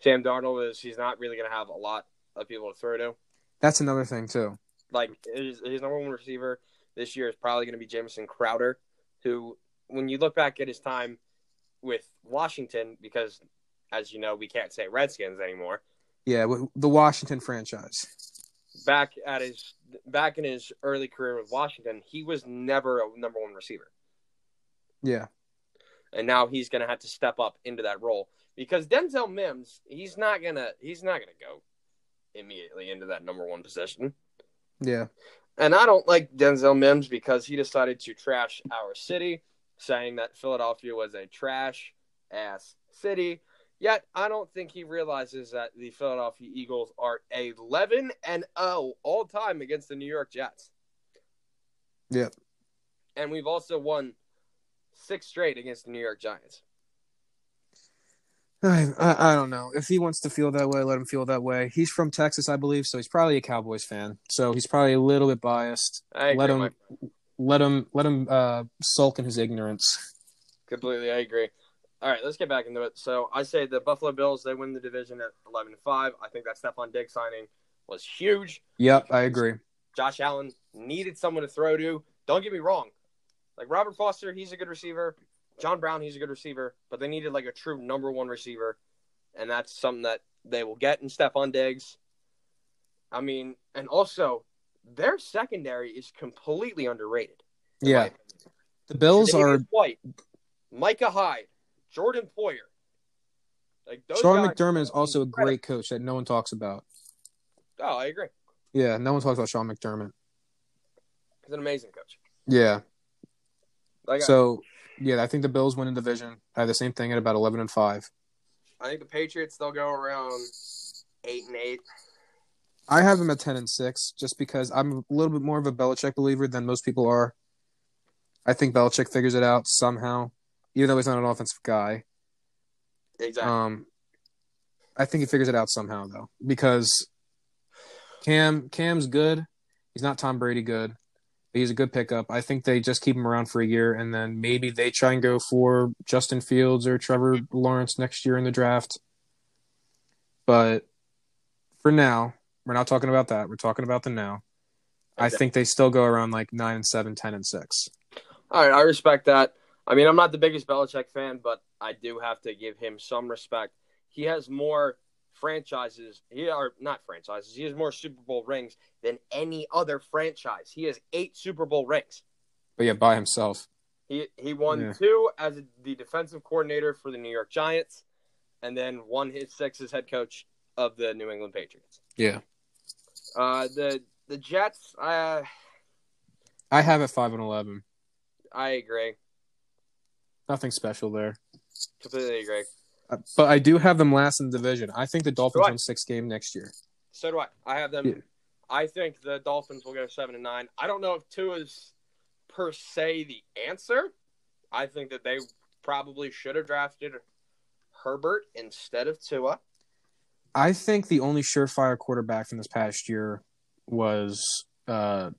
S1: Sam Darnold is he's not really going to have a lot of people to throw to.
S2: That's another thing too.
S1: Like his, his number one receiver this year is probably going to be Jamison Crowder, who, when you look back at his time with Washington, because as you know, we can't say Redskins anymore.
S2: Yeah, the Washington franchise.
S1: Back at his back in his early career with Washington, he was never a number one receiver.
S2: Yeah,
S1: and now he's going to have to step up into that role because Denzel Mims, he's not gonna he's not gonna go immediately into that number one position.
S2: yeah,
S1: And I don't like Denzel Mims because he decided to trash our city, saying that Philadelphia was a trash ass city. Yet I don't think he realizes that the Philadelphia Eagles are 11 and 0 all time against the New York Jets.
S2: Yep.
S1: And we've also won six straight against the New York Giants.
S2: I, I I don't know if he wants to feel that way. Let him feel that way. He's from Texas, I believe, so he's probably a Cowboys fan. So he's probably a little bit biased.
S1: I agree,
S2: let him. Let him let him uh, sulk in his ignorance.
S1: Completely, I agree. All right, let's get back into it. So I say the Buffalo Bills they win the division at eleven and five. I think that Stefon Diggs signing was huge.
S2: Yep, I agree.
S1: Josh Allen needed someone to throw to. Don't get me wrong, like Robert Foster, he's a good receiver. John Brown, he's a good receiver, but they needed like a true number one receiver, and that's something that they will get in Stefon Diggs. I mean, and also their secondary is completely underrated.
S2: Yeah, the Bills are.
S1: White, Micah Hyde, Jordan Poyer. Like those
S2: Sean McDermott is also a great coach that no one talks about.
S1: Oh, I agree.
S2: Yeah, no one talks about Sean McDermott.
S1: He's an amazing coach.
S2: Yeah.
S1: Like
S2: So, yeah, I think the Bills win the division. I have the same thing at about eleven and five.
S1: I think the Patriots they'll go around eight and eight.
S2: I have him at ten and six, just because I'm a little bit more of a Belichick believer than most people are. I think Belichick figures it out somehow, even though he's not an offensive guy.
S1: Exactly.
S2: Um, I think he figures it out somehow though, because Cam Cam's good. He's not Tom Brady good. But he's a good pickup. I think they just keep him around for a year, and then maybe they try and go for Justin Fields or Trevor Lawrence next year in the draft. But for now, we're not talking about that. We're talking about the now. I think they still go around like nine and seven, ten and six.
S1: All right, I respect that. I mean, I'm not the biggest Belichick fan, but I do have to give him some respect. He has more franchises. He are not franchises. He has more Super Bowl rings than any other franchise. He has eight Super Bowl rings.
S2: But yeah, by himself.
S1: He he won
S2: Yeah.
S1: two as the defensive coordinator for the New York Giants, and then won his six as head coach of the New England Patriots.
S2: Yeah,
S1: Uh, the the Jets. Uh,
S2: I have it five and eleven.
S1: I agree.
S2: Nothing special there.
S1: Completely agree.
S2: Uh, But I do have them last in the division. I think the Dolphins
S1: Right.
S2: win six game next year.
S1: So do I. I have them.
S2: Yeah.
S1: I think the Dolphins will go seven and nine. I don't know if two is per se the answer. I think that they probably should have drafted Herbert instead of Tua.
S2: I think the only surefire quarterback from this past year was uh,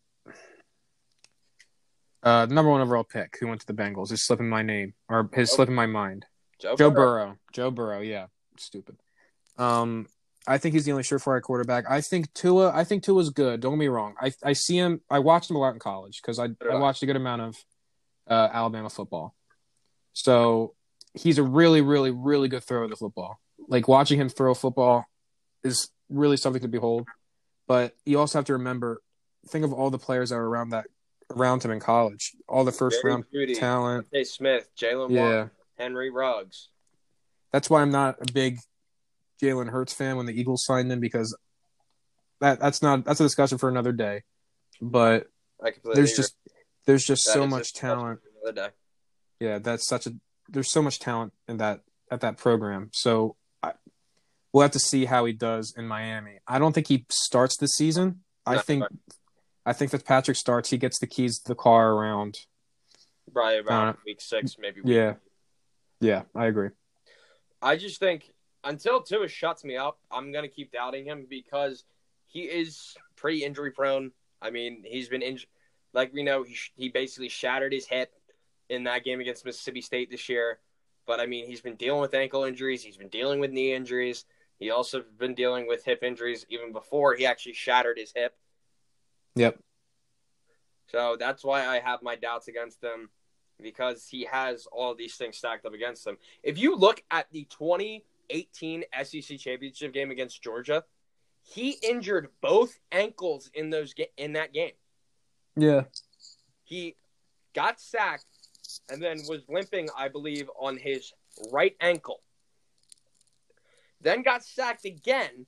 S2: uh, number one overall pick who went to the Bengals. Is slipping my name or his
S1: Oh.
S2: slipping my mind.
S1: Joe,
S2: Joe
S1: Burrow.
S2: Burrow. Joe Burrow. Yeah, stupid. Um, I think he's the only surefire quarterback. I think Tua. I think Tua's good. Don't get me wrong. I I see him. I watched him a lot in college because I I
S1: I.
S2: watched a good amount of uh, Alabama football. So he's a really, really, really good thrower of the football. Like watching him throw football is really something to behold. But you also have to remember, think of all the players that were around that around him in college. All the first
S1: Jerry
S2: round
S1: Jeudy,
S2: talent.
S1: Hey Smith, Jalen
S2: Yeah.
S1: Henry Ruggs.
S2: That's why I'm not a big Jalen Hurts fan when the Eagles signed him because that that's not that's a discussion for another day. But
S1: I
S2: there's just there's just
S1: That
S2: so much talent. Yeah, that's such a there's so much talent in that at that program. So we'll have to see how he does in Miami. I don't think he starts this season. I think
S1: but
S2: I think that Patrick starts. He gets the keys to the car around.
S1: probably about
S2: Uh,
S1: week six, maybe. Week
S2: Yeah, yeah, I agree.
S1: I just think until Tua shuts me up, I'm gonna keep doubting him because he is pretty injury prone. I mean, he's been injured. Like we know, he, sh- he basically shattered his hip in that game against Mississippi State this year. But I mean, he's been dealing with ankle injuries. He's been dealing with knee injuries. He also been dealing with hip injuries even before he actually shattered his hip.
S2: Yep.
S1: So that's why I have my doubts against him because he has all these things stacked up against him. If you look at the 2018 SEC championship game against Georgia, he injured both ankles in those ga- in that game.
S2: Yeah.
S1: He got sacked and then was limping, I believe, on his right ankle. Then got sacked again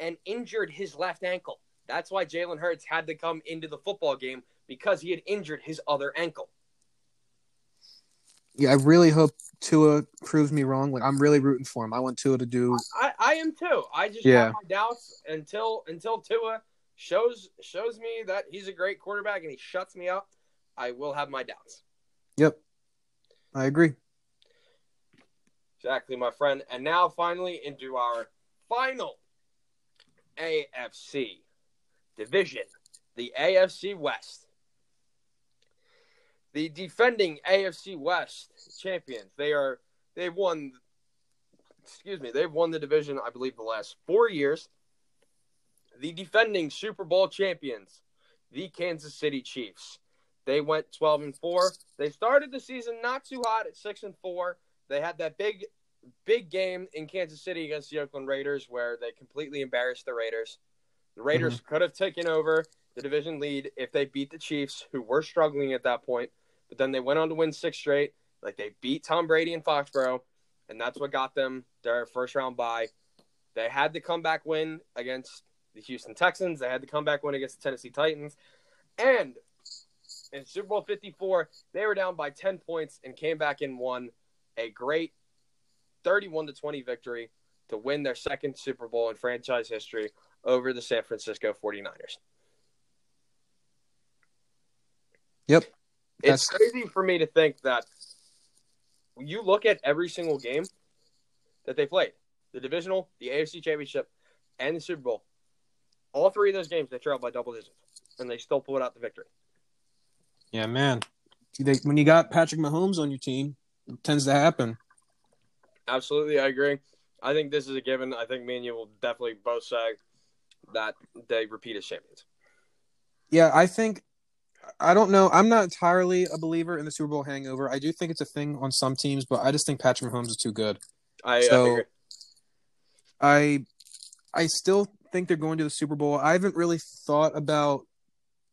S1: and injured his left ankle. That's why Jalen Hurts had to come into the football game because he had injured his other ankle.
S2: Yeah, I really hope Tua proves me wrong. Like I'm really rooting for him. I want Tua to do.
S1: I, I am too. I just
S2: Yeah.
S1: have my doubts until until Tua shows shows me that he's a great quarterback and he shuts me up. I will have my doubts.
S2: Yep. I agree.
S1: Exactly, my friend. And now, finally, into our final AFC division, the AFC West. The defending AFC West champions. They are they've won. Excuse me, they've won the division. I believe the last four years. The defending Super Bowl champions, the Kansas City Chiefs. They went twelve and four. They started the season not too hot at six and four. They had that big, big game in Kansas City against the Oakland Raiders where they completely embarrassed the Raiders. The Raiders mm-hmm. could have taken over the division lead if they beat the Chiefs, who were struggling at that point. But then they went on to win six straight. Like they beat Tom Brady in Foxborough, and that's what got them their first round bye. They had the comeback win against the Houston Texans. They had the comeback win against the Tennessee Titans. And in Super Bowl 54, they were down by 10 points and came back and won a great 31 to 20 victory to win their second Super Bowl in franchise history over the San Francisco 49ers.
S2: Yep.
S1: It's crazy for me to think that you look at every single game that they played the divisional, the AFC Championship, and the Super Bowl. All three of those games, they trailed by double digits, and they still pulled out the victory.
S2: Yeah, man. They, when you got Patrick Mahomes on your team, it tends to happen.
S1: Absolutely, I agree. I think this is a given. I think me and you will definitely both say that they repeat as champions.
S2: Yeah, I think I don't know. I'm not entirely a believer in the Super Bowl hangover. I do think it's a thing on some teams, but I just think Patrick Mahomes is too good.
S1: I,
S2: So-
S1: I.
S2: I I still think they're going to the Super Bowl. I haven't really thought about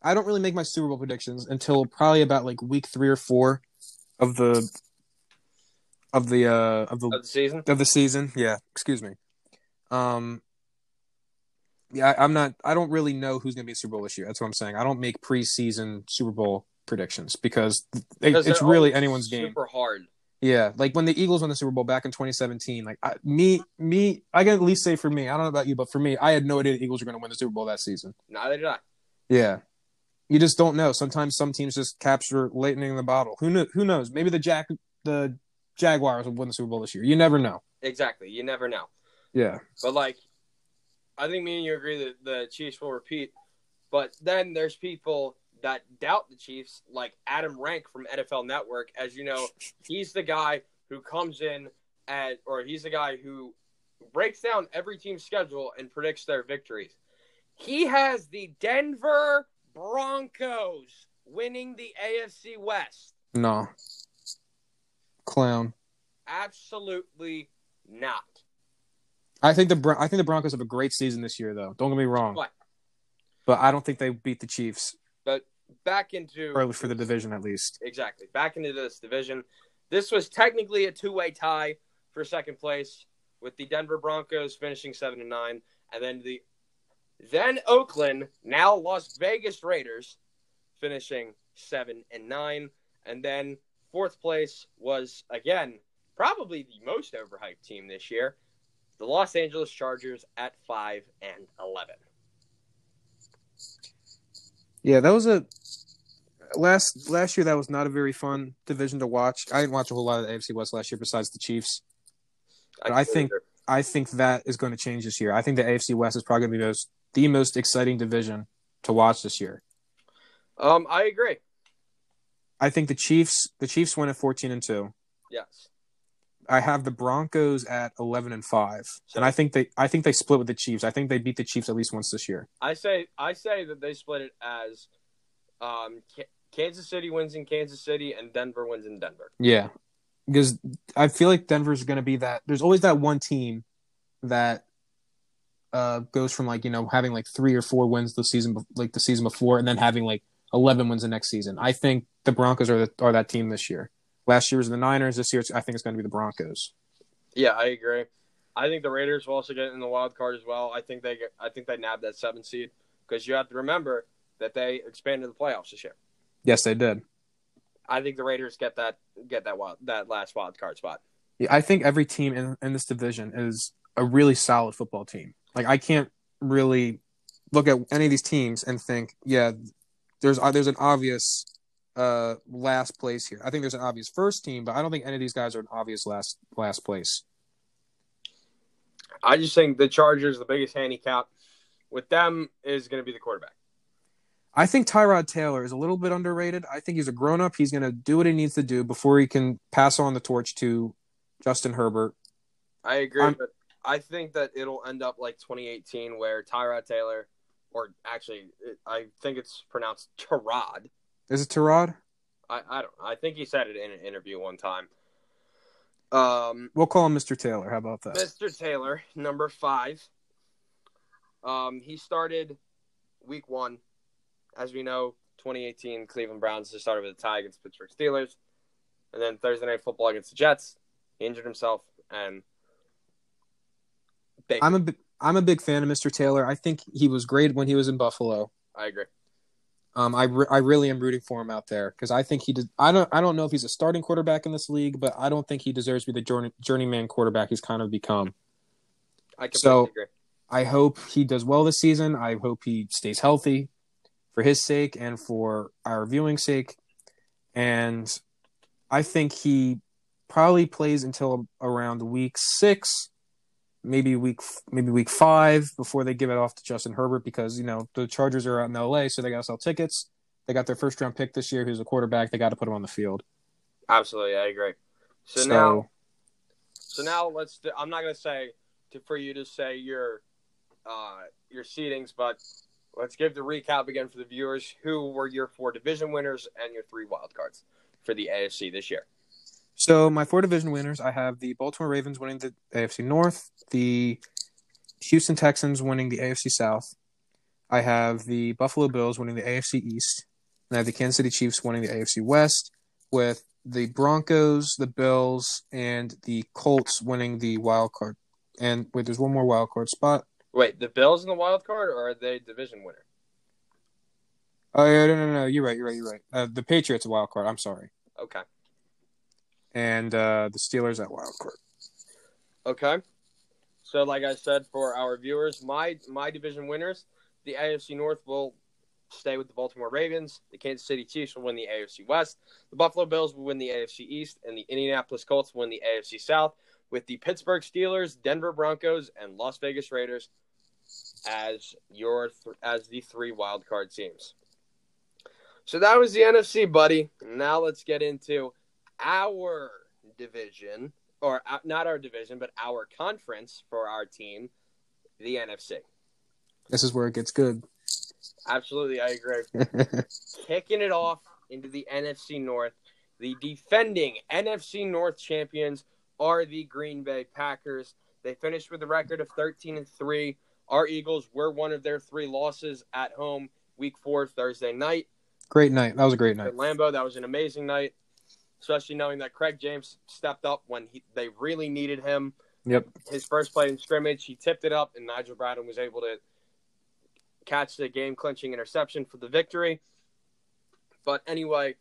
S2: I don't really make my Super Bowl predictions until probably about like week 3 or 4 of the of the uh of the
S1: Of the season,
S2: of the season. Yeah, excuse me. Um, yeah, I, I'm not. I don't really know who's going to be Super Bowl this year. That's what I'm saying. I don't make preseason Super Bowl predictions because it,
S1: Because
S2: it's really anyone's game.
S1: Super hard.
S2: Yeah, like when the Eagles won the Super Bowl back in 2017. Like I, me, me, I can at least say for me. I don't know about you, but for me, I had no idea the Eagles were going to win the Super Bowl that season.
S1: Neither did I.
S2: Yeah, you just don't know. Sometimes some teams just capture lightning in the bottle. Who knew, Who knows? Maybe the Jack the Jaguars will win the Super Bowl this year. You never know.
S1: Exactly. You never know.
S2: Yeah.
S1: But like, I think me and you agree that the Chiefs will repeat. But then there's people that doubt the Chiefs, like Adam Rank from NFL Network. As you know, he's the guy who comes in at, or he's the guy who breaks down every team's schedule and predicts their victories. He has the Denver Broncos winning the AFC West.
S2: No. Clown.
S1: Absolutely not.
S2: I think the Bron- I think the Broncos have a great season this year, though. Don't get me wrong.
S1: What?
S2: But I don't think they beat the Chiefs,
S1: But back into
S2: or for the division at least.
S1: exactly back into this division. This was technically a two-way tie for second place, with the Denver Broncos finishing seven and nine, and then the then Oakland, now Las Vegas Raiders, finishing seven and nine, and then fourth place was again probably the most overhyped team this year, the Los Angeles Chargers at five and eleven.
S2: Yeah, that was a last last year. That was not a very fun division to watch. I didn't watch a whole lot of the AFC West last year, besides the Chiefs. But I think- I think that is going to change this year. I think the AFC West is probably going to be the most the most exciting division to watch this year.
S1: um, I agree.
S2: I think the Chiefs the Chiefs win at fourteen and two.
S1: Yes.
S2: I have the Broncos at eleven and five, and I think they I think they split with the Chiefs. I think they beat the Chiefs at least once this year.
S1: I say I say that they split it as um, K- Kansas City wins in Kansas City and Denver wins in Denver.
S2: Yeah, because I feel like Denver's going to be that. There's always that one team that uh, goes from like you know having like three or four wins the season like the season before, and then having like eleven wins the next season. I think the Broncos are the, are that team this year. Last year was the Niners. This year, it's, I think it's going to be the Broncos.
S1: Yeah, I agree. I think the Raiders will also get in the wild card as well. I think they get. I think they nab that seven seed because you have to remember that they expanded the playoffs this year.
S2: Yes, they did.
S1: I think the Raiders get that get that wild that last wild card spot.
S2: Yeah, I think every team in, in this division is a really solid football team. Like I can't really look at any of these teams and think, yeah, there's uh, there's an obvious uh last place here. I think there's an obvious first team, but I don't think any of these guys are an obvious last last place.
S1: I just think the Chargers, the biggest handicap with them is going to be the quarterback.
S2: I think Tyrod Taylor is a little bit underrated. I think he's a grown up. He's going to do what he needs to do before he can pass on the torch to Justin Herbert.
S1: I agree,
S2: I'm-
S1: but I think that it'll end up like 2018, where Tyrod Taylor, or actually, it, I think it's pronounced Tyrod.
S2: Is it Tyrod?
S1: I, I don't. I think he said it in an interview one time. Um,
S2: We'll call him Mr. Taylor. How about that?
S1: Mr. Taylor, number five. Um, he started week one, as we know. 2018 Cleveland Browns just started with a tie against Pittsburgh Steelers, and then Thursday night football against the Jets. He injured himself, and they.
S2: I'm a bi- I'm a big fan of Mr. Taylor. I think he was great when he was in Buffalo.
S1: I agree.
S2: Um, I, re- I really am rooting for him out there because I think he did. I don't I don't know if he's a starting quarterback in this league, but I don't think he deserves to be the journey, journeyman quarterback he's kind of become.
S1: I completely
S2: So-
S1: agree.
S2: I hope he does well this season. I hope he stays healthy for his sake and for our viewing sake. And I think he probably plays until around week six, maybe week maybe week five before they give it off to Justin Herbert because you know the Chargers are out in LA, so they got to sell tickets. They got their first round pick this year, who's a quarterback. They got to put him on the field.
S1: Absolutely, I agree. So,
S2: So,
S1: now, so now let's. Do, I'm not going to say to, for you to say your uh, your seedings, but let's give the recap again for the viewers. Who were your four division winners and your three wild cards for the AFC this year?
S2: So my four division winners, I have the Baltimore Ravens winning the AFC North, the Houston Texans winning the AFC South. I have the Buffalo Bills winning the AFC East, and I have the Kansas City Chiefs winning the AFC West, with the Broncos, the Bills, and the Colts winning the wild card. And wait, there's one more wild card spot.
S1: Wait, the Bills in the wild card, or are they division winner?
S2: Oh yeah, no, no, no, you're right, you're right, you're right. Uh, the Patriots a wild card. I'm sorry,
S1: Okay,
S2: and uh, the Steelers at wild card.
S1: okay. So, like I said, for our viewers, my my division winners, the AFC North will stay with the Baltimore Ravens. The Kansas City Chiefs will win the AFC West. The Buffalo Bills will win the AFC East, and the Indianapolis Colts will win the AFC South. With the Pittsburgh Steelers, Denver Broncos, and Las Vegas Raiders as your th- as the three wild card teams. So that was the NFC, buddy. Now let's get into our division, or uh, not our division, but our conference for our team, the NFC.
S2: This is where it gets good.
S1: Absolutely, I agree. Kicking it off into the NFC North, the defending NFC North champions are the Green Bay Packers. They finished with a record of 13 and 3. Our Eagles were one of their three losses at home week 4 Thursday night.
S2: great night. That was a great night.
S1: At Lambeau, that was an amazing night, especially knowing that Craig James stepped up when he, they really needed him.
S2: Yep.
S1: His first play in scrimmage, he tipped it up, and Nigel Bradham was able to catch the game clinching interception for the victory. But anyway,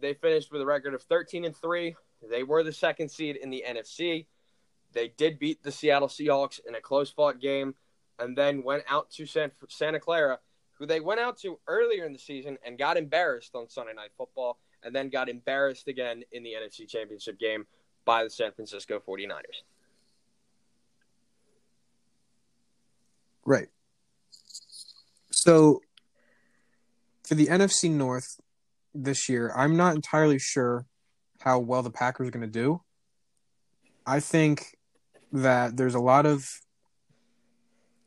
S1: they finished with a record of 13 and 3. They were the second seed in the NFC. They did beat the Seattle Seahawks in a close fought game and then went out to San, Santa Clara, who they went out to earlier in the season and got embarrassed on Sunday Night Football and then got embarrassed again in the NFC Championship game by the San Francisco 49ers.
S2: Right. So for the NFC North this year, I'm not entirely sure how well the Packers are going to do. I think that there's a lot of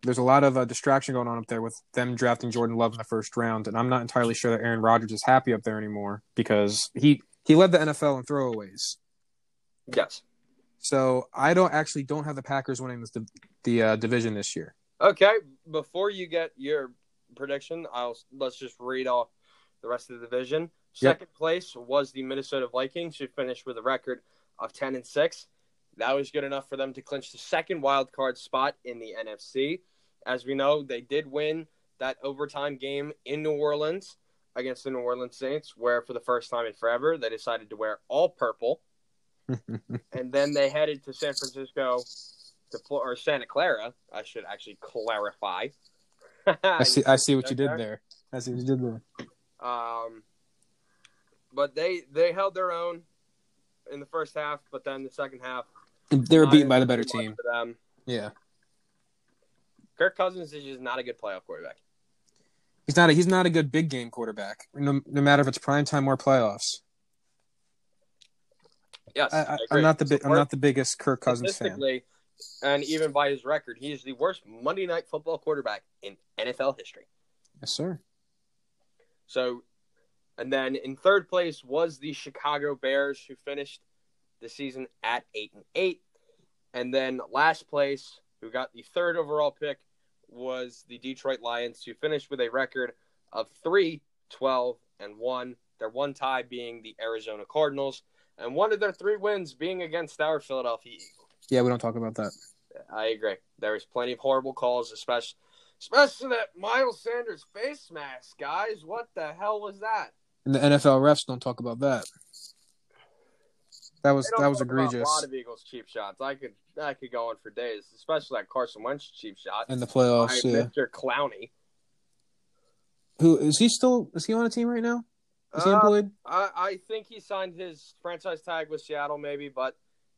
S2: there's a lot of uh, distraction going on up there with them drafting Jordan Love in the first round, and I'm not entirely sure that Aaron Rodgers is happy up there anymore because he he led the NFL in throwaways.
S1: Yes.
S2: So I don't actually don't have the Packers winning this the uh, division this year.
S1: Okay, before you get your prediction, I'll let's just read off the rest of the division.
S2: Yep.
S1: Second place was the Minnesota Vikings, who finished with a record of ten and six. That was good enough for them to clinch the second wild card spot in the NFC. As we know, they did win that overtime game in New Orleans against the New Orleans Saints, where for the first time in forever they decided to wear all purple, and then they headed to San Francisco to Flo- or Santa Clara. I should actually clarify.
S2: I see I see what you did there. I see what you did there.
S1: Um, but they they held their own in the first half, but then the second half
S2: They were beaten by the better team. Yeah.
S1: Kirk Cousins is just not a good playoff quarterback.
S2: He's not a he's not a good big game quarterback. No, no matter if it's prime time or playoffs.
S1: Yes,
S2: I. I'm not the big I'm not the biggest Kirk Cousins fan.
S1: And even by his record, he is the worst Monday Night Football quarterback in NFL history.
S2: Yes, sir.
S1: So, and then in third place was the Chicago Bears, who finished the season at eight and eight. And then last place, who got the third overall pick, was the Detroit Lions, who finished with a record of 3 12 and 1. Their one tie being the Arizona Cardinals, and one of their three wins being against our Philadelphia Eagles.
S2: Yeah, we don't talk about that.
S1: I agree. There was plenty of horrible calls, especially especially that Miles Sanders face mask, guys. What the hell was that?
S2: And the NFL refs don't talk about that. That was that was egregious
S1: A lot of Eagles cheap shots. I could I could go on for days, especially that Carson Wentz cheap shot.
S2: in the
S1: by
S2: playoffs. Yeah.
S1: Mr. Clowney.
S2: Who is he still? Is he on a team right now? Is he
S1: Uh,
S2: employed?
S1: I, I think he signed his franchise tag with Seattle, maybe, but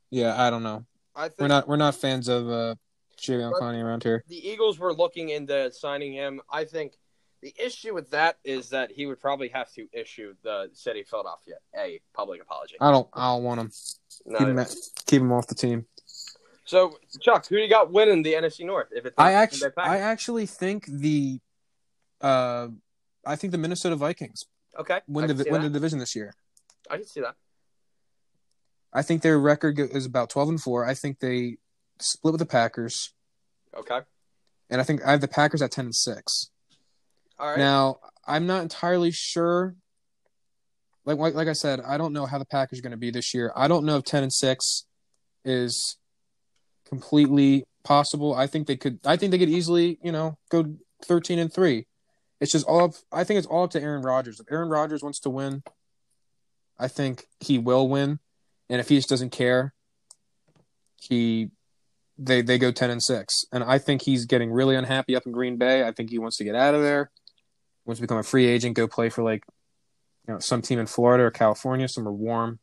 S2: Yeah, I don't know.
S1: I think
S2: We're not we're not fans of uh Jalen
S1: But-
S2: Clowney around here.
S1: the Eagles were looking into signing him. I think the issue with that is that he would probably have to issue the city of Philadelphia a public apology.
S2: I don't I don't want him.
S1: No,
S2: Keep him, keep him off the team.
S1: so, Chuck, who do you got winning the NFC North? If it's
S2: I actually I actually think the uh I think the Minnesota Vikings
S1: okay,
S2: win the win the division this year.
S1: I can see that.
S2: I think their record is about 12 and 4. I think they split with the Packers
S1: Okay,
S2: and I think I have the Packers at 10 and 6.
S1: All right.
S2: Now, I'm not entirely sure like like, like I said, I don't know how the Packers are going to be this year. I don't know if 10 and 6 is completely possible. I think they could I think they could easily, you know, go 13 and 3. It's just all up, I think it's all up to Aaron Rodgers. If Aaron Rodgers wants to win, I think he will win. And if he just doesn't care, he they they go 10 and 6. And I think he's getting really unhappy up in Green Bay. I think he wants to get out of there. Wants to become a free agent, go play for like you know, some team in Florida or California, Some are warm.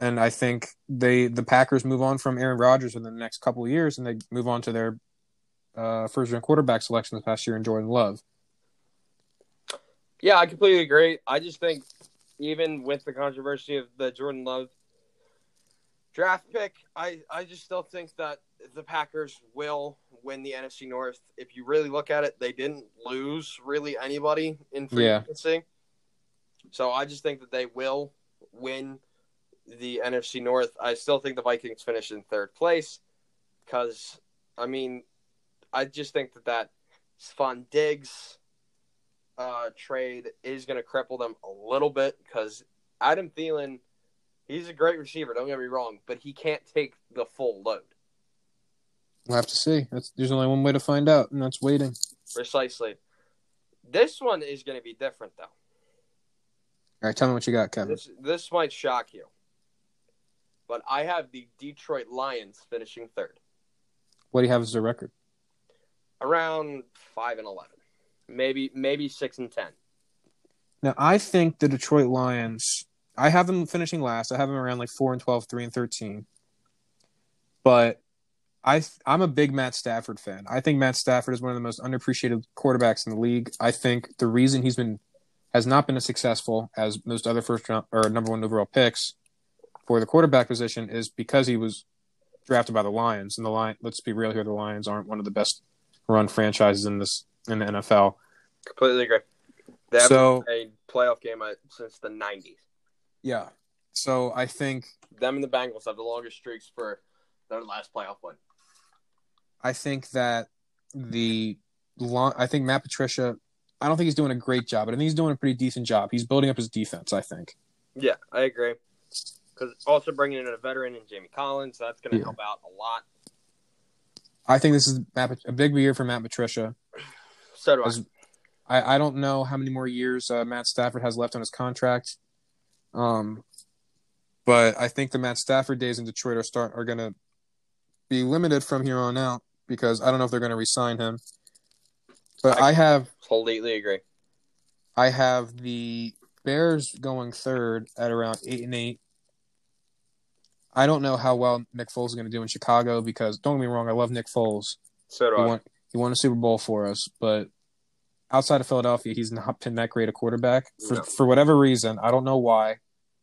S2: And I think they the Packers move on from Aaron Rodgers within the next couple of years, and they move on to their uh, first round quarterback selection this past year in Jordan Love.
S1: Yeah, I completely agree. I just think even with the controversy of the Jordan Love draft pick, I, I just still think that the Packers will win the NFC North. If you really look at it, they didn't lose really anybody in free
S2: Yeah.
S1: agency. So I just think that they will win the NFC North. I still think the Vikings finish in third place because, I mean, I just think that that Stefon Diggs uh, trade is going to cripple them a little bit because Adam Thielen, he's a great receiver. Don't get me wrong, but he can't take the full load.
S2: We'll have to see. That's, there's only one way to find out, and that's waiting.
S1: Precisely. This one is going to be different, though.
S2: All right, tell me what you got, Kevin.
S1: This this might shock you, but I have the Detroit Lions finishing third,
S2: What do you have as a record?
S1: around five and eleven, maybe maybe six and ten.
S2: Now, I think the Detroit Lions, I have them finishing last. I have them around like 4 and 12, 3 and 13. But I I'm a big Matt Stafford fan. I think Matt Stafford is one of the most underappreciated quarterbacks in the league. I think the reason he's been has not been as successful as most other first round or number 1 overall picks for the quarterback position is because he was drafted by the Lions and the Lion let's be real here the Lions aren't one of the best run franchises in this in the NFL.
S1: Completely agree. They haven't
S2: So-
S1: a playoff game uh, since the nineties.
S2: Yeah. So I think
S1: Them and the Bengals have the longest streaks for their last playoff win.
S2: I think that the long, I think Matt Patricia. I don't think he's doing a great job, but I think he's doing a pretty decent job. He's building up his defense. I think.
S1: Yeah, I agree. Because also bringing in a veteran in Jamie Collins, that's going to
S2: Yeah.
S1: help out a lot.
S2: I think this is a big year for Matt Patricia.
S1: So do I.
S2: I, I don't know how many more years uh, Matt Stafford has left on his contract, um, but I think the Matt Stafford days in Detroit are start are going to be limited from here on out because I don't know if they're going to re-sign him. But
S1: I-
S2: I have
S1: Completely agree.
S2: I have the Bears going third at around eight and eight. I don't know how well Nick Foles is going to do in Chicago because don't get me wrong, I love Nick Foles.
S1: So do
S2: He
S1: I.
S2: won he won a Super Bowl for us, but outside of Philadelphia, he's not been that great a quarterback for
S1: No.
S2: for whatever reason. I don't know why.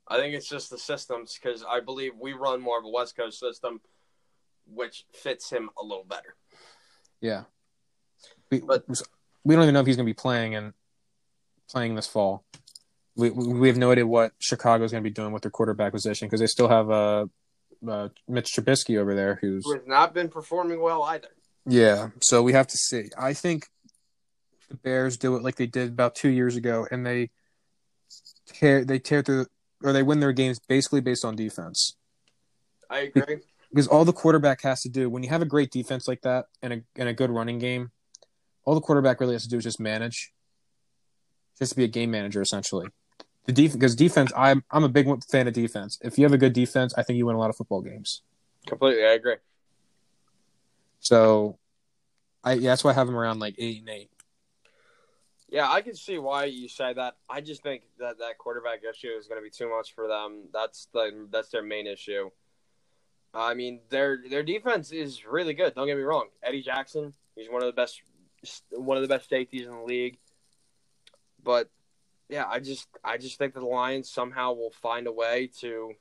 S1: I think it's just the systems because I believe we run more of a West Coast system, which fits him a little better.
S2: Yeah, we
S1: But-
S2: we don't even know if he's going to be playing and playing this fall. We we have no idea what Chicago's going to be doing with their quarterback position because they still have uh, uh, Mitch Trubisky over there who's
S1: Who has not been performing well either.
S2: Yeah, so we have to see. I think the Bears do it like they did about two years ago, and they tear they tear through or they win their games basically based on defense.
S1: I agree.
S2: Because all the quarterback has to do when you have a great defense like that and a and a good running game, all the quarterback really has to do is just manage, just be a game manager essentially. The defense, because defense, I'm I'm a big fan of defense. If you have a good defense, I think you win a lot of football games.
S1: Completely, I agree.
S2: So, I yeah, that's why I have them around like eight and eight.
S1: Yeah, I can see why you say that. I just think that that quarterback issue is going to be too much for them. That's the that's their main issue. I mean, their their defense is really good. Don't get me wrong. Eddie Jackson, he's one of the best one of the best safeties in the league. But yeah, I just I just think that the Lions somehow will find a way to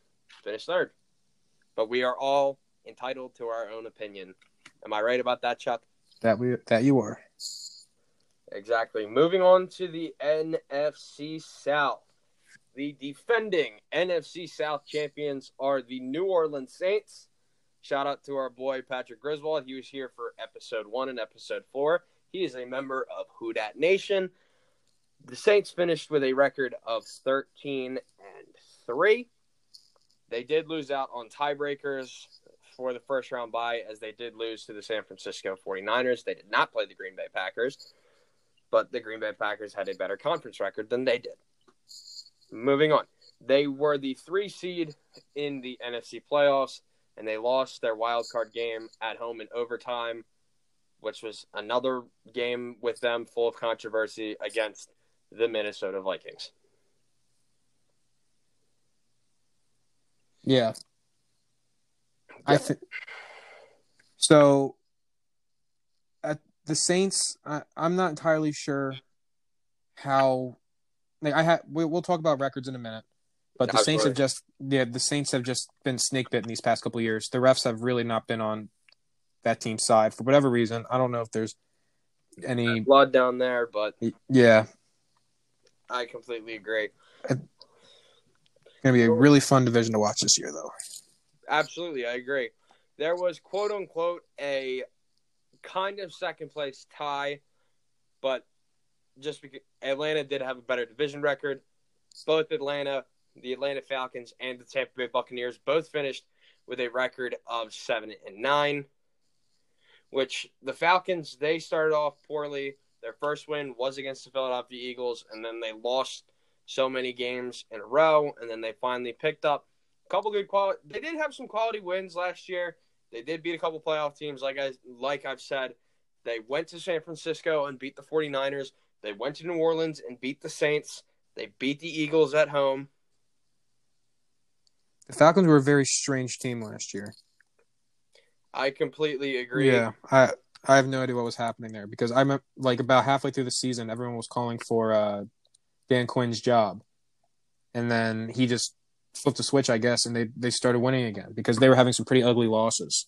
S1: finish third. But we are all entitled to our own opinion. Am I right about that, Chuck?
S2: That we that you are.
S1: Exactly. Moving on to the NFC South. The defending NFC South champions are the New Orleans Saints. Shout out to our boy Patrick Griswold. He was here for episode one and episode four. He is a member of Who Dat Nation. The Saints finished with a record of 13 and 3. They did lose out on tiebreakers for the first round bye, as they did lose to the San Francisco 49ers. They did not play the Green Bay Packers, but the Green Bay Packers had a better conference record than they did. Moving on. They were the three seed in the NFC playoffs, and they lost their wild card game at home in overtime which was another game with them full of controversy against the Minnesota Vikings.
S2: Yeah. I think so. At the Saints, I, am not entirely sure how. Like I have, we, will talk about records in a minute, but the Saints have just yeah, the Saints have just been snake bitten these past couple years. The refs have really not been on that team's side for whatever reason. I don't know if there's any
S1: blood down there, but
S2: yeah,
S1: I completely agree.
S2: It's gonna be a really fun division to watch this year, though.
S1: Absolutely, I agree. There was quote unquote a kind of second place tie, but just because Atlanta did have a better division record, both Atlanta, the Atlanta Falcons, and the Tampa Bay Buccaneers both finished with a record of seven and nine which the Falcons they started off poorly. Their first win was against the Philadelphia Eagles, and then they lost so many games in a row, and then they finally picked up a couple good quality. They did have some quality wins last year. They did beat a couple playoff teams, like I like I've said. They went to San Francisco and beat the 49ers. They went to New Orleans and beat the Saints. They beat the Eagles at home.
S2: The Falcons were a very strange team last year.
S1: I completely agree.
S2: Yeah, I I have no idea what was happening there because I'm like about halfway through the season, everyone was calling for uh, Dan Quinn's job, and then he just flipped a switch, I guess, and they they started winning again because they were having some pretty ugly losses.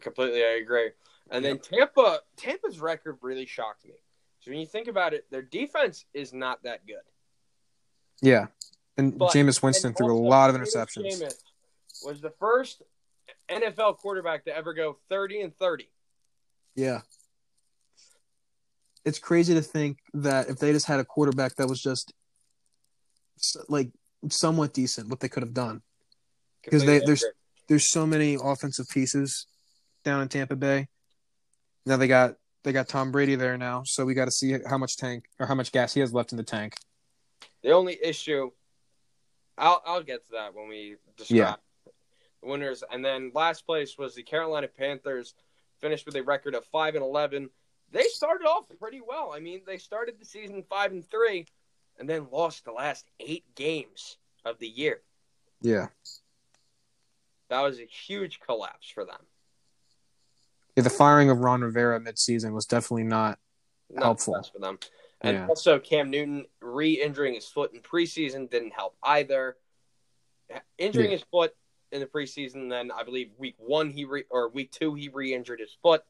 S1: Completely, I agree. And then Tampa, Tampa's record really shocked me. So when you think about it, their defense is not that good.
S2: Yeah, and but, Jameis Winston and threw a lot of interceptions. Jameis
S1: was the first NFL quarterback to ever go 30 and 30.
S2: Yeah. It's crazy to think that if they just had a quarterback that was just like somewhat decent, what they could have done. Because they there's there's so many offensive pieces down in Tampa Bay. Now they got they got Tom Brady there now, so we got to see how much tank or how much gas he has left in the tank.
S1: The only issue, I'll I'll get to that when we describe yeah winners. And then last place was the Carolina Panthers, finished with a record of five and eleven. They started off pretty well. I mean, they started the season five and three, and then lost the last eight games of the year.
S2: Yeah,
S1: that was a huge collapse for them.
S2: Yeah, the firing of Ron Rivera midseason was definitely not, not helpful
S1: for them. And yeah. also, Cam Newton re-injuring his foot in preseason didn't help either. Injuring yeah. his foot in the preseason. Then I believe week one he re- or week two he re-injured his foot,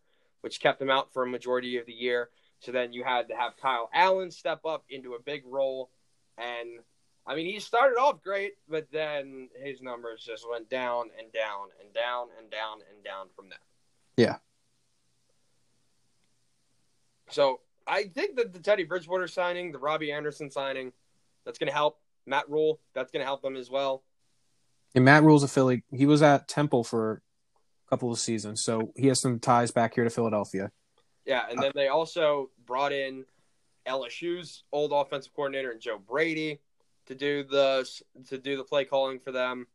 S1: which kept him out for a majority of the year. So then you had to have Kyle Allen step up into a big role, and I mean he started off great, but then his numbers just went down and down and down and down and down from there.
S2: Yeah.
S1: So I think that the Teddy Bridgewater signing, the Robbie Anderson signing, that's going to help. Matt Rhule, that's going to help them as well.
S2: And Matt Rhule's a Philly. He was at Temple for a couple of seasons, so he has some ties back here to Philadelphia.
S1: Yeah, and then they also brought in LSU's old offensive coordinator and Joe Brady to do the to do the play calling for them.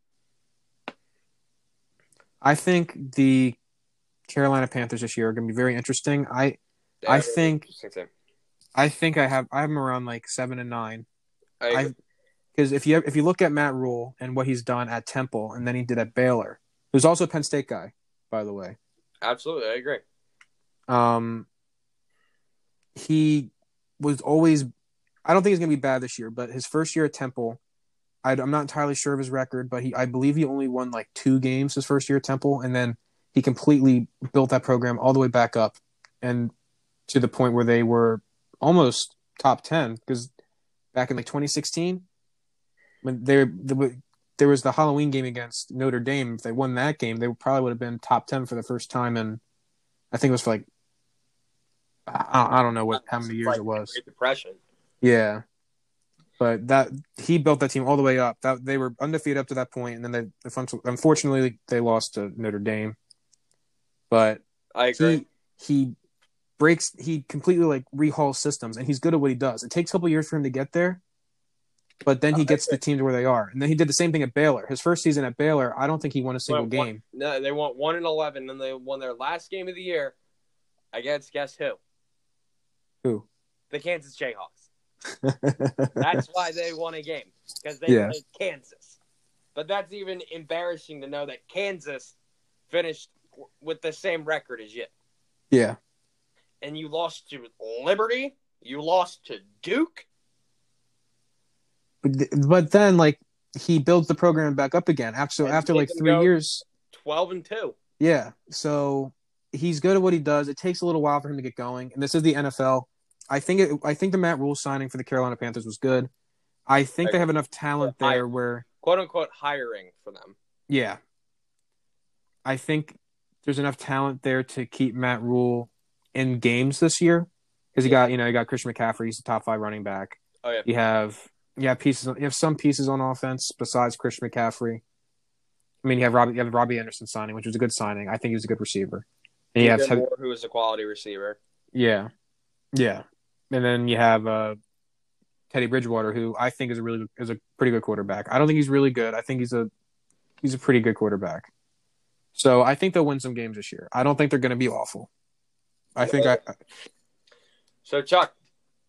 S2: I think the Carolina Panthers this year are going to be very interesting. I I
S1: have a really
S2: think- I think I have I have them around like seven and nine.
S1: I
S2: because if you if you look at Matt Rhule and what he's done at Temple and then he did at Baylor, who's also a Penn State guy, by the way.
S1: absolutely I agree.
S2: Um, he was always. I don't think he's going to be bad this year, but his first year at Temple, I, I'm not entirely sure of his record, but he I believe he only won like two games his first year at Temple, and then he completely built that program all the way back up, and to the point where they were almost top ten because back in like 2016 when they the, there was the Halloween game against Notre Dame. If they won that game, they probably would have been top ten for the first time and I think it was for like I, I don't know what how many years
S1: Like
S2: it was.
S1: Great Depression.
S2: Yeah, but that he built that team all the way up. That they were undefeated up to that point, and then they unfortunately they lost to Notre Dame. But
S1: I agree.
S2: he he breaks he completely like rehauls systems, and he's good at what he does. It takes a couple years for him to get there, but then he
S1: uh,
S2: gets the team to where they are. And then he did the same thing at Baylor. His first season at Baylor, I don't think he won a single game.
S1: No, they won one and eleven, and they won their last game of the year against guess who?
S2: Who?
S1: The Kansas Jayhawks. That's why they won a game because they
S2: Yeah.
S1: played Kansas. But that's even embarrassing to know that Kansas finished with the same record as you,
S2: yeah.
S1: And you lost to Liberty. You lost to Duke.
S2: But, then like he builds the program back up again after
S1: And
S2: after like three years.
S1: Twelve and two.
S2: Yeah. So he's good at what he does. It takes a little while for him to get going. And this is the NFL. I think it, I think the Matt Rhule signing for the Carolina Panthers was good. I think they have enough talent
S1: I-
S2: there where
S1: quote unquote hiring for them.
S2: yeah. I think there's enough talent there to keep Matt Rhule in games this year. Because you got, you know, you got Christian McCaffrey, he's the top five running back.
S1: Oh yeah,
S2: You have you have pieces you have some pieces on offense besides Christian McCaffrey. I mean you have Robbie you have Robbie Anderson signing, which was a good signing. I think he was a good receiver. And you have
S1: Ethan Moore, who is a quality receiver.
S2: Yeah, yeah, and then you have uh, Teddy Bridgewater, who I think is a really is a pretty good quarterback. I don't think he's really good. I think he's a he's a pretty good quarterback. So I think they'll win some games this year. I don't think they're going to be awful. I think I
S1: So Chuck,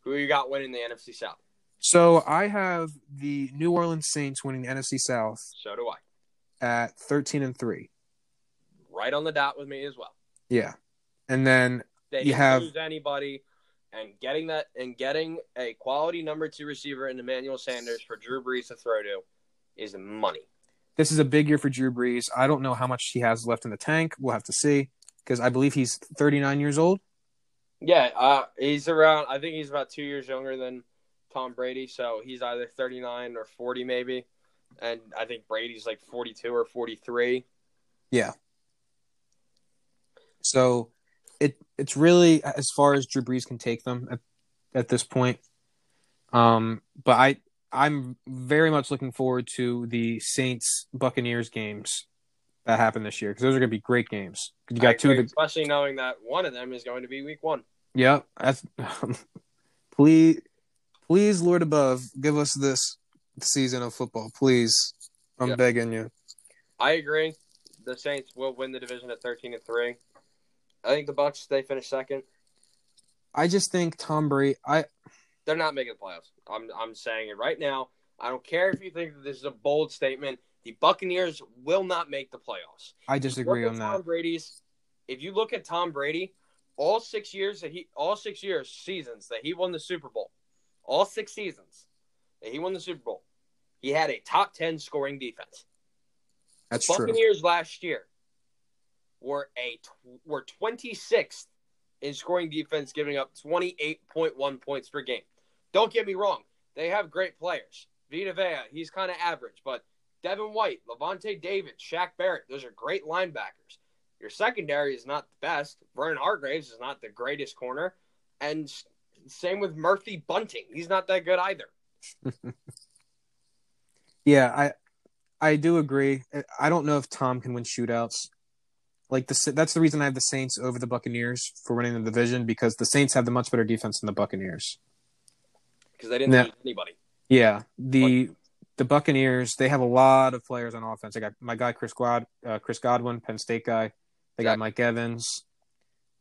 S1: who you got winning the NFC South?
S2: so I have the New Orleans Saints winning the NFC South
S1: So do I.
S2: at thirteen and three.
S1: Right on the dot with me as well.
S2: Yeah, and then
S1: They
S2: You have-
S1: lose anybody, and getting that and getting a quality number two receiver in Emmanuel Sanders for Drew Brees to throw to is money.
S2: this is a big year for Drew Brees. I don't know how much he has left in the tank. We'll have to see because I believe he's thirty nine years old.
S1: Yeah, uh, he's around. I think he's about two years younger than Tom Brady, so he's either thirty nine or forty maybe, and I think Brady's like forty two or forty three.
S2: Yeah. So it it's really as far as Drew Brees can take them at, at this point. Um, but I I'm very much looking forward to the Saints Buccaneers games that happen this year because those are going to be great games. You got two of the
S1: especially knowing that one of them is going to be Week One.
S2: yeah. That's please please Lord above give us this season of football, please. I'm
S1: Yeah.
S2: begging you.
S1: I agree. The Saints will win the division at thirteen and three. I think the Bucks they finish second.
S2: I just think Tom Brady. I
S1: They're not making the playoffs. I'm I'm saying it right now. I don't care if you think that this is a bold statement. The Buccaneers will not make the playoffs.
S2: I disagree on
S1: at
S2: that.
S1: Tom Brady's. If you look at Tom Brady, all six years that he, all six years seasons that he won the Super Bowl, all six seasons that he won the Super Bowl, he had a top ten scoring defense.
S2: That's
S1: the
S2: true.
S1: Buccaneers last year were a were twenty sixth in scoring defense, giving up twenty eight point one points per game. Don't get me wrong; they have great players. Vita Vea, he's kind of average, but Devin White, Lavonte David, Shaq Barrett, those are great linebackers. Your secondary is not the best. Vernon Hargreaves is not the greatest corner, and same with Murphy Bunting. He's not that good either.
S2: Yeah, I I do agree. I don't know if Tom can win shootouts. Like the that's the reason I have the Saints over the Buccaneers for winning the division because the Saints have the much better defense than the Buccaneers.
S1: because they didn't lose anybody.
S2: Yeah, the the Buccaneers they have a lot of players on offense. They got my guy Chris God, uh, Chris Godwin, Penn State guy. They got. Mike Evans,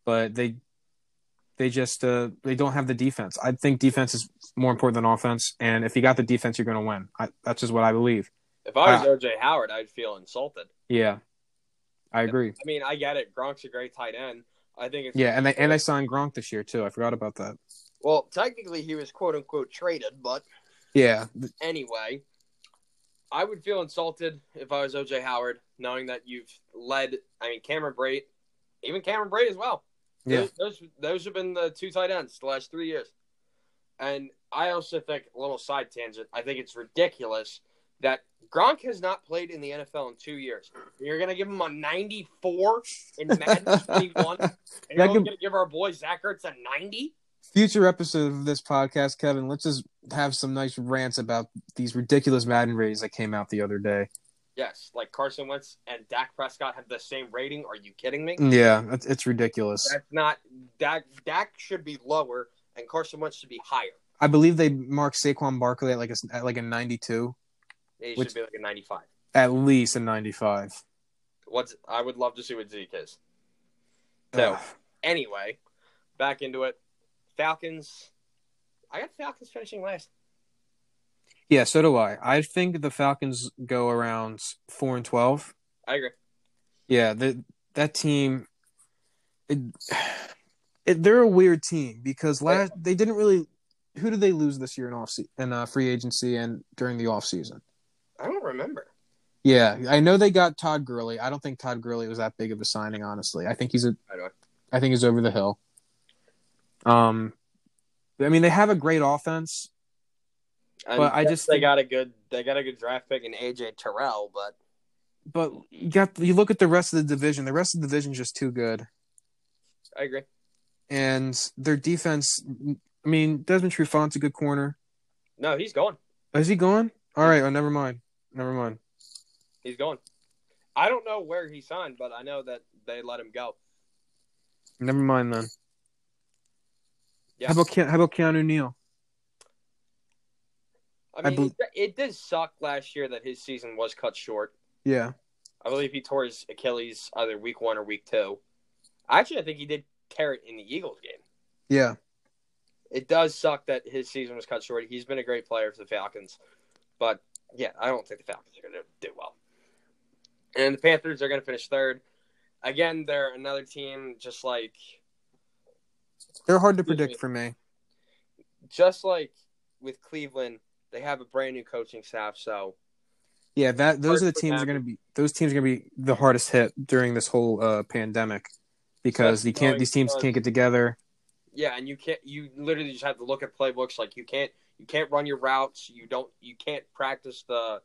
S2: but they they just uh, they don't have the defense. I think defense is more important than offense, and if you got the defense, you're going to win. I, that's just what I believe.
S1: If I was
S2: Ah.
S1: OJ Howard, I'd feel insulted.
S2: Yeah, I agree.
S1: I mean, I get it. Gronk's a great tight end. I think it's
S2: Yeah, and they and they signed Gronk this year too. I forgot about that.
S1: well, technically he was quote unquote traded, but
S2: Yeah,
S1: anyway, I would feel insulted if I was OJ Howard, knowing that you've led. I mean, Cameron Brate, even Cameron Brate as well.
S2: yeah,
S1: Those, those those have been the two tight ends the last three years. And I also think a little side tangent. I think it's ridiculous that Gronk has not played in the NFL in two years. You're gonna give him a 94 in Madden 21, and you're gonna give our boy Zach Ertz a 90.
S2: Future episode of this podcast, Kevin. Let's just have some nice rants about these ridiculous Madden ratings that came out the other day.
S1: Yes, like Carson Wentz and Dak Prescott have the same rating. Are you kidding me?
S2: Mm, yeah, it's, it's ridiculous.
S1: That's not Dak. Dak should be lower, and Carson Wentz should be higher.
S2: I believe they marked Saquon Barkley at like a at like a 92,
S1: He should be like a 95.
S2: at least a 95.
S1: What's I would love to see what Zeke is. So
S2: Ugh.
S1: anyway, back into it. Falcons. I got Falcons finishing last.
S2: yeah, so do I. I think the Falcons go around four and 12.
S1: I agree.
S2: Yeah, the, that team. It, it, they're a weird team because last they didn't really. Who did they lose this year in off in uh, free agency and during the off season?
S1: I don't remember.
S2: Yeah, I know they got Todd Gurley. I don't think Todd Gurley was that big of a signing, honestly. I think he's a,
S1: I don't.
S2: I think he's over the hill. Um, I mean, they have a great offense.
S1: And
S2: But I just
S1: they
S2: think-
S1: got a good they got a good draft pick in AJ Terrell, but
S2: but you got you look at the rest of the division. The rest of the division is just too good,
S1: I agree.
S2: and their defense. I mean, Desmond Trufant's a good corner.
S1: No, he's going.
S2: Is he gone? All right. Oh, never mind. Never mind.
S1: He's going. I don't know where he signed, but I know that they let him go.
S2: Never mind then.
S1: Yeah.
S2: How about Ke- how about Keanu Neal?
S1: I
S2: I
S1: mean,
S2: bel-
S1: it, it did suck last year that his season was cut short.
S2: Yeah.
S1: I believe he tore his Achilles either week one or week two. Actually, I think he did tear it in the Eagles game.
S2: Yeah.
S1: It does suck that his season was cut short. He's been a great player for the Falcons, but yeah, I don't think the Falcons are going to do well. And the Panthers are going to finish third. Again, they're another team just like
S2: They're hard to predict
S1: me.
S2: for me.
S1: just like with Cleveland. They have a brand new coaching staff, so
S2: Yeah, that those are the teams are going to be those teams are going to be the hardest hit during this whole uh, pandemic because you can't these teams can't get together.
S1: yeah, and you can't. You literally just have to look at playbooks. Like you can't. You can't run your routes. You don't. You can't practice the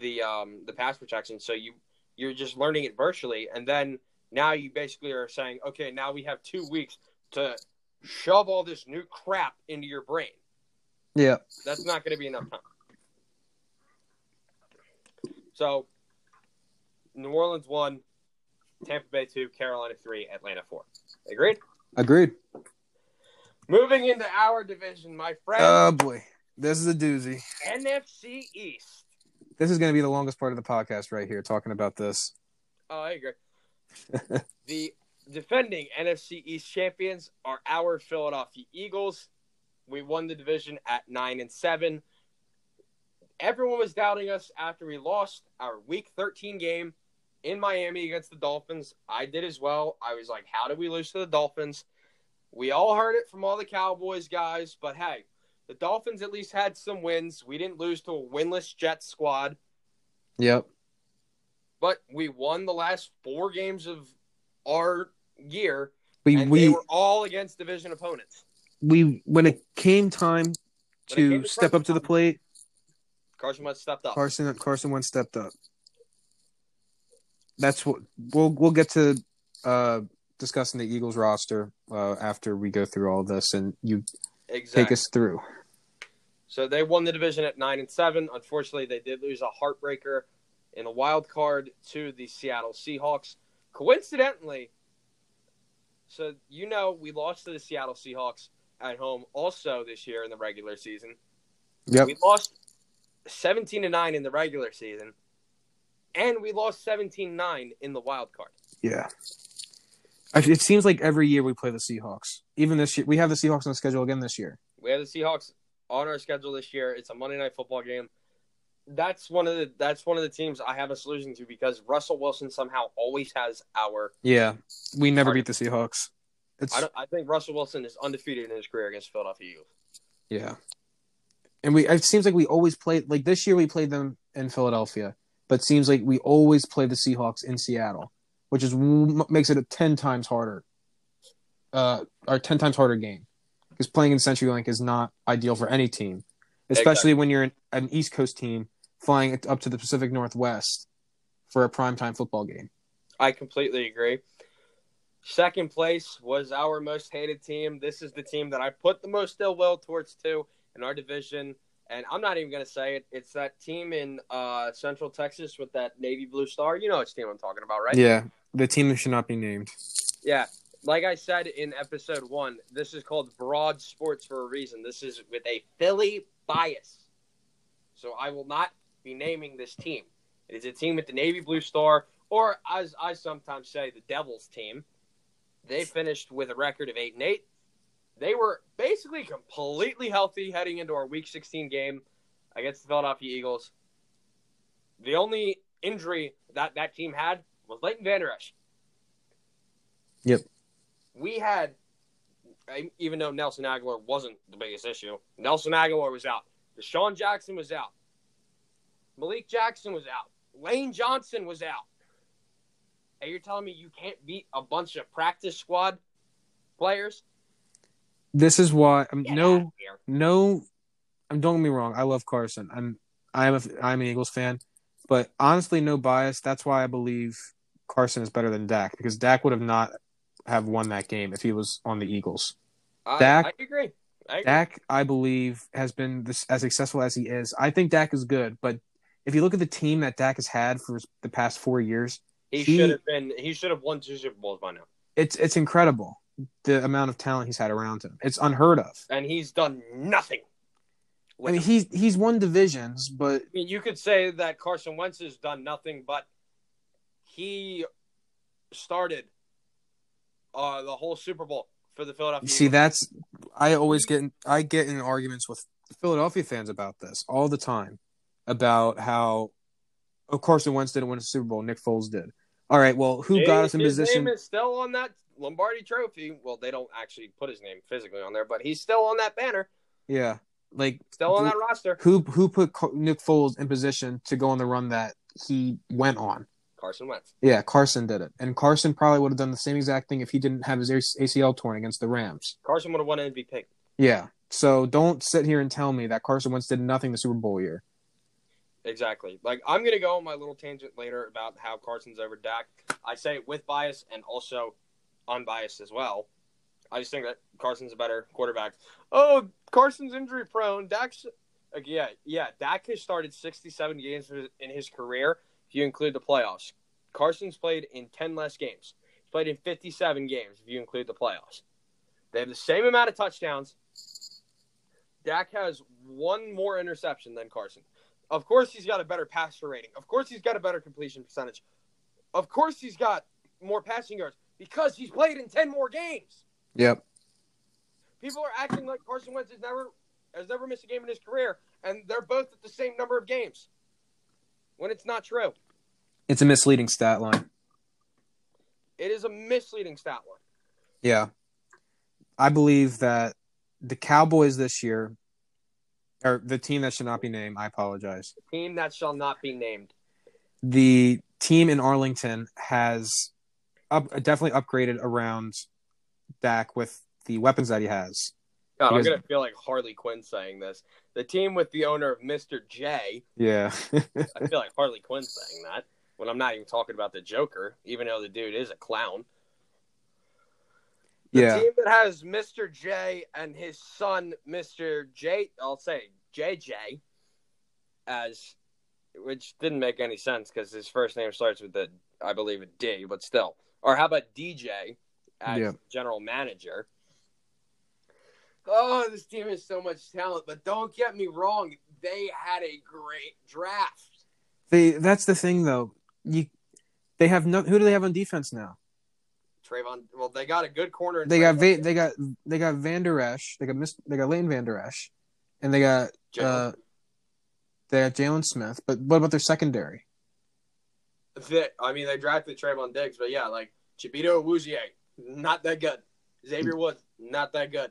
S1: the um the pass protection. So you you're just learning it virtually, and then now you basically are saying, okay, now we have two weeks to shove all this new crap into your brain.
S2: Yeah.
S1: That's not going to be enough time. So, New Orleans one, Tampa Bay two, Carolina three, Atlanta four. Agreed.
S2: Agreed.
S1: Moving into our division, my friend,
S2: Oh boy. This is a doozy.
S1: NFC East.
S2: This is going to be the longest part of the podcast right here talking about this.
S1: Oh, I agree. the defending NFC East champions are our Philadelphia Eagles. We won the division at nine and seven. Everyone was doubting us after we lost our Week 13 game in Miami against the Dolphins. I did as well. I was like, "How did we lose to the Dolphins?" We all heard it from all the Cowboys guys, but hey, the Dolphins at least had some wins. We didn't lose to a winless Jets squad.
S2: Yep.
S1: but we won the last four games of our year,
S2: We we
S1: were all against division opponents.
S2: we when it came time to
S1: came to
S2: step up to the plate,
S1: Carson Wentz stepped up.
S2: Carson Carson Wentz stepped up. That's what we'll we'll get to uh discussing the Eagles roster uh after we go through all this and you
S1: exactly.
S2: take us through.
S1: So they won the division at nine and seven. Unfortunately, they did lose a heartbreaker in a wild card to the Seattle Seahawks. Coincidentally, so you know we lost to the Seattle Seahawks at home also this year in the regular season.
S2: Yep.
S1: We lost 17 to 9 in the regular season, and we lost 17 9 in the wild card.
S2: Yeah. It seems like every year we play the Seahawks. Even this year, we have the Seahawks on the schedule again this year.
S1: We have the Seahawks on our schedule this year. It's a Monday night football game. That's one of the that's one of the teams I have us losing to because Russell Wilson somehow always has our.
S2: Yeah, we never
S1: Target.
S2: beat the Seahawks. It's
S1: I, I think Russell Wilson is undefeated in his career against Philadelphia Eagles.
S2: yeah, and we it seems like we always play like this year we played them in Philadelphia, but it seems like we always play the Seahawks in Seattle, which is makes it a ten times harder, uh, or ten times harder game because playing in CenturyLink is not ideal for any team, especially when you're an, an East Coast team flying up to the Pacific Northwest for a primetime football game.
S1: I completely agree. Second place was our most hated team. This is the team that I put the most ill will towards too in our division. And I'm not even going to say it. It's that team in uh, Central Texas with that navy blue star. You know which team I'm talking about, right?
S2: Yeah, the team that should not be named.
S1: Yeah. Like I said in episode one, this is called Broad Sports for a reason. This is with a Philly bias. So I will not be naming this team. It is a team with the navy blue star, or as I sometimes say, the Devils team. They finished with a record of eight and eight. They were basically completely healthy heading into our Week 16 game against the Philadelphia Eagles. The only injury that that team had was Leighton Vander Esch.
S2: Yep.
S1: We had, even though Nelson Agholor wasn't the biggest issue, Nelson Agholor was out. DeSean Jackson was out. Malik Jackson was out. Lane Johnson was out. And you're telling me you can't beat a bunch of practice squad players?
S2: This is why um, no
S1: out of here.
S2: no um, don't get me wrong i love carson i'm i'm a i'm an eagles fan but honestly no bias that's why i believe carson is better than dak because dak would have not have won that game if he was on the eagles
S1: I,
S2: Dak-
S1: I agree. I agree.
S2: dak i believe has been this, as successful as he is i think dak is good but if you look at the team that dak has had for the past four years
S1: he,
S2: he-
S1: should have been. He should have won two Super Bowls by now,
S2: it's it's incredible the amount of talent he's had around him it's unheard of
S1: and he's done nothing.
S2: i mean he's he's won divisions but
S1: I mean, you could say that Carson Wentz has done nothing, but he started uh, the whole Super Bowl for the Philadelphia.
S2: See,
S1: Eagles.
S2: that's I always get in, I get in arguments with Philadelphia fans about this all the time about how, of course, the Wentz didn't win a Super Bowl. Nick Foles did. All right, well, who
S1: His-
S2: got us in
S1: his
S2: position?
S1: His name is still on that Lombardi Trophy. Well, they don't actually put his name physically on there, but he's still on that banner,
S2: yeah, like
S1: still on that roster.
S2: who who put Nick Foles in position to go on the run that he went on?
S1: Carson Wentz.
S2: Yeah, Carson did it, and Carson probably would have done the same exact thing if he didn't have his ACL torn against the Rams.
S1: Carson would have won MVP.
S2: Yeah, so don't sit here and tell me that Carson Wentz did nothing the Super Bowl year.
S1: Exactly. Like I'm gonna go on my little tangent later about how Carson's over Dak. I say it with bias and also unbiased as well. I just think that Carson's a better quarterback. Oh, Carson's injury prone. Dak's like, yeah, yeah. Dak has started 67 games in his career if you include the playoffs. Carson's played in 10 less games. He's played in 57 games if you include the playoffs. They have the same amount of touchdowns. Dak has one more interception than Carson. Of course, he's got a better passer rating. Of course, he's got a better completion percentage. Of course, he's got more passing yards because he's played in 10 more games.
S2: Yep.
S1: People are acting like Carson Wentz has never has never missed a game in his career, and they're both at the same number of games. When it's not true,
S2: It's a misleading stat line.
S1: it is a misleading stat line.
S2: Yeah. I believe that the Cowboys this year, or the team that should not be named, I apologize.
S1: The Team that shall not be named.
S2: The team in Arlington has up, definitely upgraded around Dak with the weapons that he has.
S1: God, I'm gonna feel like Harley Quinn saying this. The team with the owner of Mr. J.
S2: Yeah.
S1: I feel like Harley Quinn saying that when I'm not even talking about the Joker, even though the dude is a clown. The
S2: yeah.
S1: team that has Mr. J and his son, Mr. J, I'll say JJ, as which didn't make any sense because his first name starts with a, I believe, a D, but still. Or how about DJ as
S2: Yeah.
S1: general manager? Oh, this team has so much talent, but don't get me wrong, they had a great draft.
S2: They that's the thing though. You they have no who do they have on defense now?
S1: Trevon, well, they got a good corner.
S2: They got
S1: Trevon.
S2: Va- they got they got Vander Esch, they got Miss they got Lane Vander Esch, and they got
S1: Jalen.
S2: uh they got Jaylon Smith. But what about their secondary?
S1: They- I mean, they drafted Trevon Diggs, but yeah, like Chidobe Awuzie, not that good. Xavier Woods, not that good.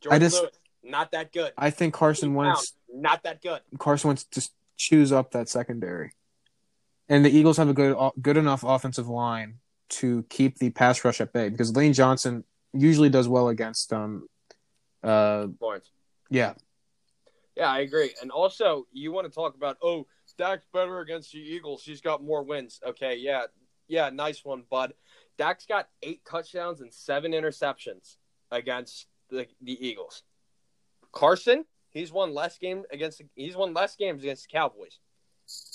S1: George
S2: I just-
S1: Lewis, not that good.
S2: I think Carson Wentz
S1: not that good.
S2: Carson Wentz just chews up that secondary, and the Eagles have a good good enough offensive line to keep the pass rush at bay because Lane Johnson usually does well against um uh
S1: Points.
S2: yeah
S1: Yeah, I agree. And also, you want to talk about, oh, Dak's better against the Eagles. He's got more wins. Okay, yeah. Yeah, nice one, bud. Dak's got eight touchdowns and seven interceptions against the, the Eagles. Carson, he's won less game against he's won less games against the Cowboys.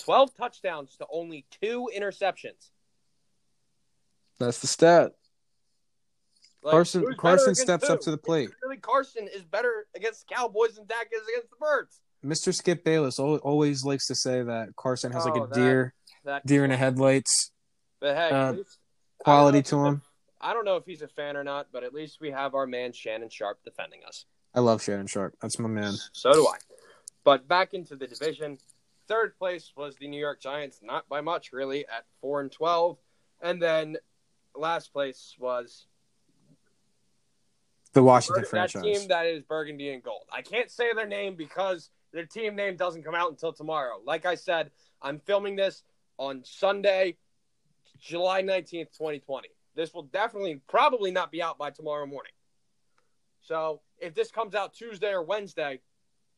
S1: Twelve touchdowns to only two interceptions.
S2: That's the stat.
S1: Like,
S2: Carson Carson steps
S1: who?
S2: up to the plate.
S1: Really, Carson is better against the Cowboys than Dak is against the Birds.
S2: Mr. Skip Bayless always likes to say that Carson has like
S1: Oh,
S2: a
S1: that-
S2: deer
S1: That,
S2: deer in the headlights
S1: but hey,
S2: uh,
S1: least- I don't know
S2: quality to him.
S1: I don't know if he's a fan or not, but at least we have our man Shannon Sharpe defending us.
S2: I love Shannon Sharpe. That's my man.
S1: So do I. But back into the division, third place was the New York Giants, not by much really, at four and twelve, and then last place was
S2: The Washington
S1: that
S2: franchise.
S1: team that is burgundy and gold. I can't say their name because their team name doesn't come out until tomorrow. Like I said, I'm filming this on Sunday, July 19th, 2020. This will definitely probably not be out by tomorrow morning. So if this comes out Tuesday or Wednesday,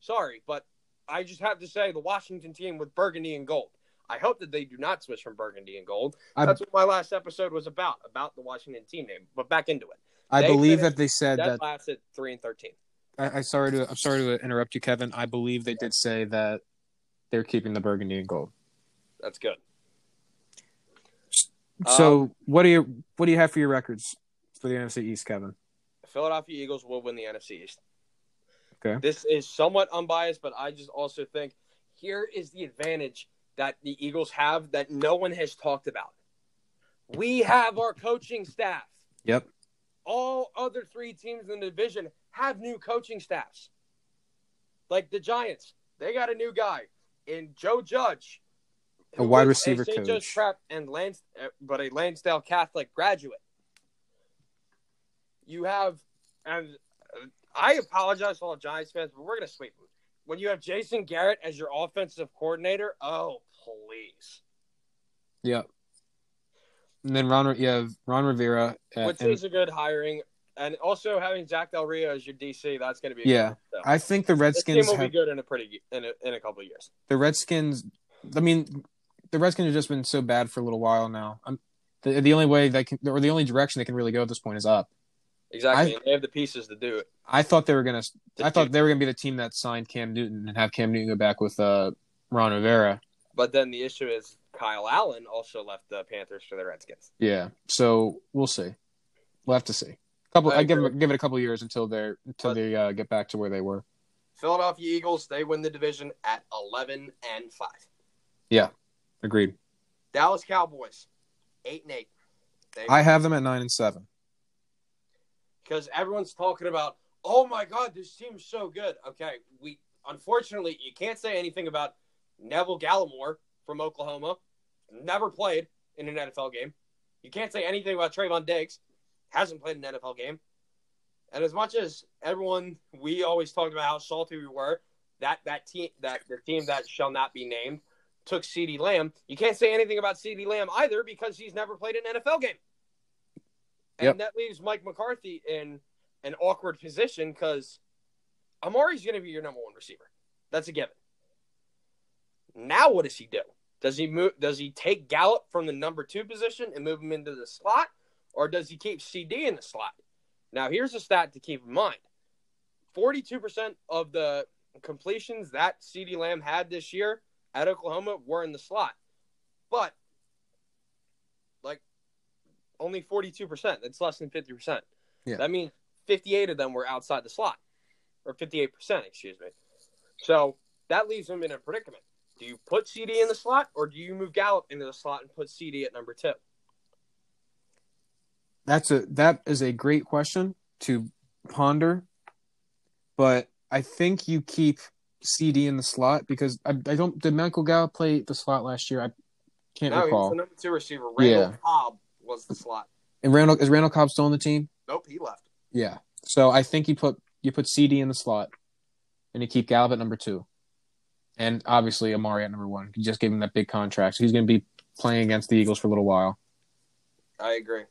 S1: sorry, but I just have to say the Washington team with burgundy and gold. I hope that they do not switch from burgundy and gold.
S2: I-
S1: That's what my last episode was about, about the Washington team name. But back into it.
S2: I
S1: they
S2: believe that they said that
S1: last at three and thirteen.
S2: I, I sorry to I'm sorry to interrupt you, Kevin. I believe they did say that they're keeping the burgundy and gold.
S1: That's good.
S2: So
S1: Um,
S2: what do you what do you have for your records for the NFC East, Kevin?
S1: Philadelphia Eagles will win the NFC East.
S2: Okay.
S1: This is somewhat unbiased, but I just also think here is the advantage that the Eagles have that no one has talked about. We have our coaching staff.
S2: Yep.
S1: All other three teams in the division have new coaching staffs. Like the Giants, they got a new guy in Joe Judge,
S2: A wide receiver
S1: St. Joe's
S2: coach.
S1: Prep and Lance, uh, but a Lansdale Catholic graduate. You have, and uh, I apologize to all Giants fans, but we're gonna sweep them. When you have Jason Garrett as your offensive coordinator, oh please,
S2: Yep. And then Ron, you have Ron Rivera. uh,
S1: which
S2: and
S1: is a good hiring, and also having Jack Del Rio as your DC, that's gonna be
S2: Yeah.
S1: Good, so.
S2: I think the
S1: this team
S2: Redskins
S1: will be good in a pretty in a, in a couple of years.
S2: the Redskins. I mean, the Redskins have just been so bad for a little while now. I'm, the the only way they can, or the only direction they can really go at this point is up.
S1: Exactly,
S2: I-
S1: and they have the pieces to do it.
S2: I thought they were gonna. I thought they were gonna be the team that signed Cam Newton and have Cam Newton go back with uh, Ron Rivera.
S1: But then the issue is Kyle Allen also left the Panthers for the Redskins.
S2: Yeah. So we'll see. We'll have to see. Couple.
S1: I
S2: I, give
S1: agree.
S2: give it a couple years until they're until
S1: But-
S2: they uh, get back to where they were.
S1: Philadelphia Eagles, they win the division at 11 and 5.
S2: Yeah, Agreed.
S1: Dallas Cowboys, 8 and 8. They,
S2: I have them at nine and seven.
S1: because everyone's talking about, oh my God, this team's so good. Okay, we unfortunately you can't say anything about Neville Gallimore from Oklahoma. Never played in an NFL game. You can't say anything about Trayvon Diggs. Hasn't played an NFL game. And as much as everyone, we always talked about how salty we were, that that team, that the team that shall not be named, took CeeDee Lamb. You can't say anything about CeeDee Lamb either because he's never played an NFL game. And
S2: Yep.
S1: that leaves Mike McCarthy in an awkward position because Amari's going to be your number one receiver. That's a given. Now, what does he do? Does he move? Does he take Gallup from the number two position and move him into the slot, or does he keep CeeDee in the slot? Now, here's a stat to keep in mind: forty-two percent of the completions that CeeDee Lamb had this year at Oklahoma were in the slot, but like only forty-two percent. That's less than fifty percent.
S2: Yeah.
S1: That means fifty-eight of them were outside the slot. or 58%, excuse me. So that leaves him in a predicament. Do you put CeeDee in the slot or do you move Gallup into the slot and put CeeDee at number two?
S2: That's a that is a great question to ponder, but I think you keep CeeDee in the slot because I, I don't did Michael Gallup play the slot last year? I can't
S1: No,
S2: recall.
S1: the number two receiver. Randall
S2: Yeah.
S1: Cobb was the slot.
S2: And Randall is Randall Cobb still on the team?
S1: Nope, he left.
S2: Yeah. So I think you put you put CeeDee in the slot, and you keep Gallup at number two, and obviously Amari at number one. You just gave him that big contract, so he's going to be playing against the Eagles for a little while.
S1: I agree.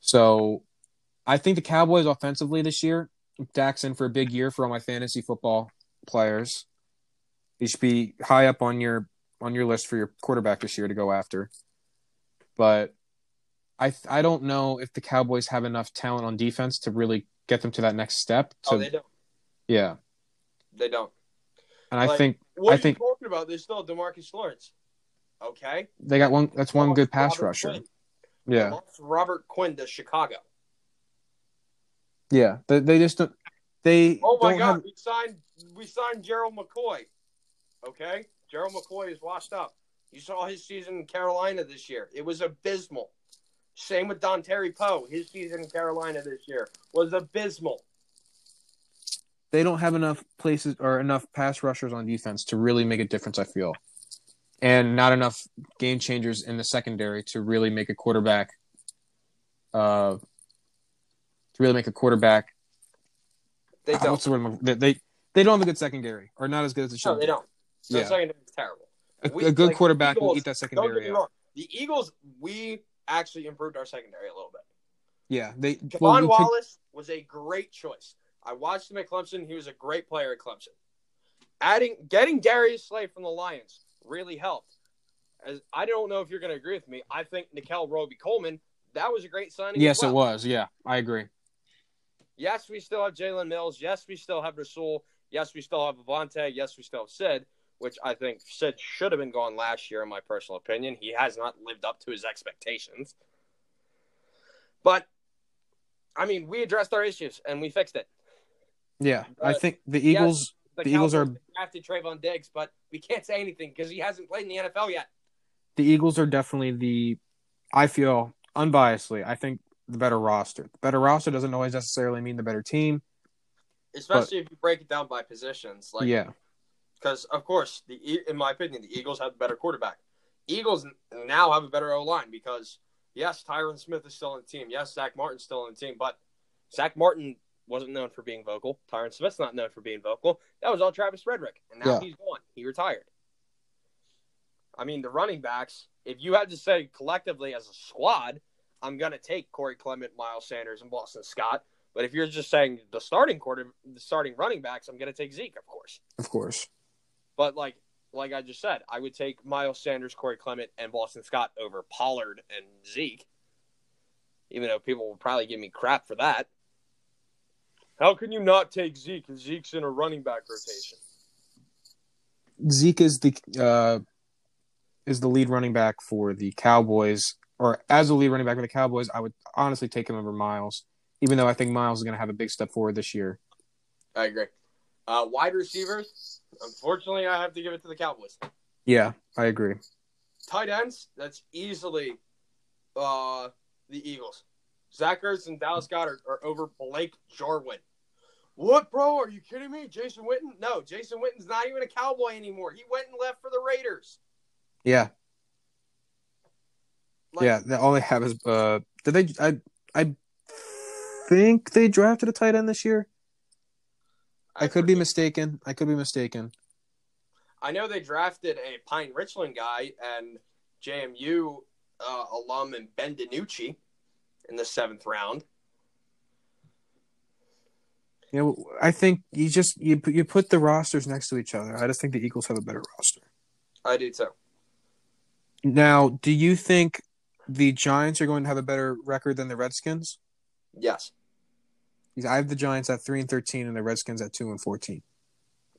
S2: So I think the Cowboys offensively this year, Dak's in for a big year for all my fantasy football players. He should be high up on your on your list for your quarterback this year to go after. But I I don't know if the Cowboys have enough talent on defense to really get them to that next step. Oh, to,
S1: oh, they don't.
S2: yeah,
S1: They don't.
S2: And I think
S1: What
S2: I think-
S1: talking about? There's still Demarcus Lawrence. Okay.
S2: they got one. That's one good pass
S1: Robert
S2: rusher.
S1: Quinn.
S2: Yeah,
S1: Lost Robert Quinn to Chicago.
S2: yeah. They, they just don't. They
S1: Oh my God,
S2: have.
S1: we signed we signed Gerald McCoy. Okay, Gerald McCoy is washed up. You saw his season in Carolina this year; it was abysmal. Same with Dontari Poe. His season in Carolina this year was abysmal.
S2: They don't have enough places or enough pass rushers on defense to really make a difference. I feel, and not enough game changers in the secondary to really make a quarterback. Uh, to really make a quarterback.
S1: They don't.
S2: What's the word? They, they they don't have a good secondary, or not as good as it should.
S1: No, they don't. The
S2: Yeah.
S1: secondary is terrible.
S2: A,
S1: We-
S2: a good
S1: like,
S2: quarterback will eat that secondary.
S1: wrong. The Eagles, we actually improved our secondary a little bit.
S2: Yeah, they.
S1: Javon
S2: well, we picked-
S1: Wallace was a great choice. I watched him at Clemson. He was a great player at Clemson. Adding, getting Darius Slay from the Lions really helped. As I don't know if you're going to agree with me. I think Nickell Robey-Coleman that was a great signing.
S2: yes,
S1: well.
S2: it was. Yeah, I agree.
S1: Yes, we still have Jalen Mills. Yes, we still have Rasul. Yes, we still have Avonte. Yes, we still have Sid, which I think Sid should have been gone last year, in my personal opinion. He has not lived up to his expectations. But, I mean, we addressed our issues and we fixed it.
S2: Yeah, I
S1: Uh,
S2: think the Eagles. The Eagles are-
S1: drafted Trevon Diggs, but we can't say anything because he hasn't played in the NFL yet.
S2: the Eagles are definitely the I feel unbiasedly, I think the better roster. The better roster doesn't always necessarily mean the better team.
S1: Especially if you break it down by positions, like
S2: yeah.
S1: because of course the in my opinion the Eagles have the better quarterback. Eagles now have a better O line because yes, Tyron Smith is still on the team. Yes, Zach Martin's still on the team, but Zach Martin wasn't known for being vocal. Tyron Smith's not known for being vocal. That was all Travis Frederick, and now
S2: Yeah.
S1: he's gone. He retired. I mean, the running backs. If you had to say collectively as a squad, I'm gonna take Corey Clement, Miles Sanders, and Boston Scott. But if you're just saying the starting quarter, the starting running backs, I'm gonna take Zeke, of course.
S2: Of course.
S1: But like like I just said, I would take Miles Sanders, Corey Clement, and Boston Scott over Pollard and Zeke. Even though people will probably give me crap for that. How can you not take Zeke? Zeke's in a running back rotation.
S2: Zeke is the uh is the lead running back for the Cowboys, or as a lead running back for the Cowboys, I would honestly take him over Miles, even though I think Miles is going to have a big step forward this year.
S1: I agree. Uh, wide receivers, unfortunately, I have to give it to the Cowboys.
S2: Yeah, I agree.
S1: Tight ends, that's easily uh, the Eagles. Zach Ertz and Dallas Goedert are over Blake Jarwin. What, bro? Are you kidding me? Jason Witten? No, Jason Witten's not even a Cowboy anymore. He went and left for the Raiders.
S2: Yeah,
S1: Like,
S2: yeah. that- All they have is uh, did they? I I think they drafted a tight end this year. I could be mistaken. I could be mistaken.
S1: I know they drafted a Pine Richland guy and JMU uh, alum and Ben DiNucci in the seventh round.
S2: You know, I think you just you put- you put the rosters next to each other. I just think the Eagles have a better roster.
S1: I do too.
S2: Now, do you think the Giants are going to have a better record than the Redskins?
S1: Yes,
S2: I have the Giants at three and thirteen, and the Redskins at two and fourteen.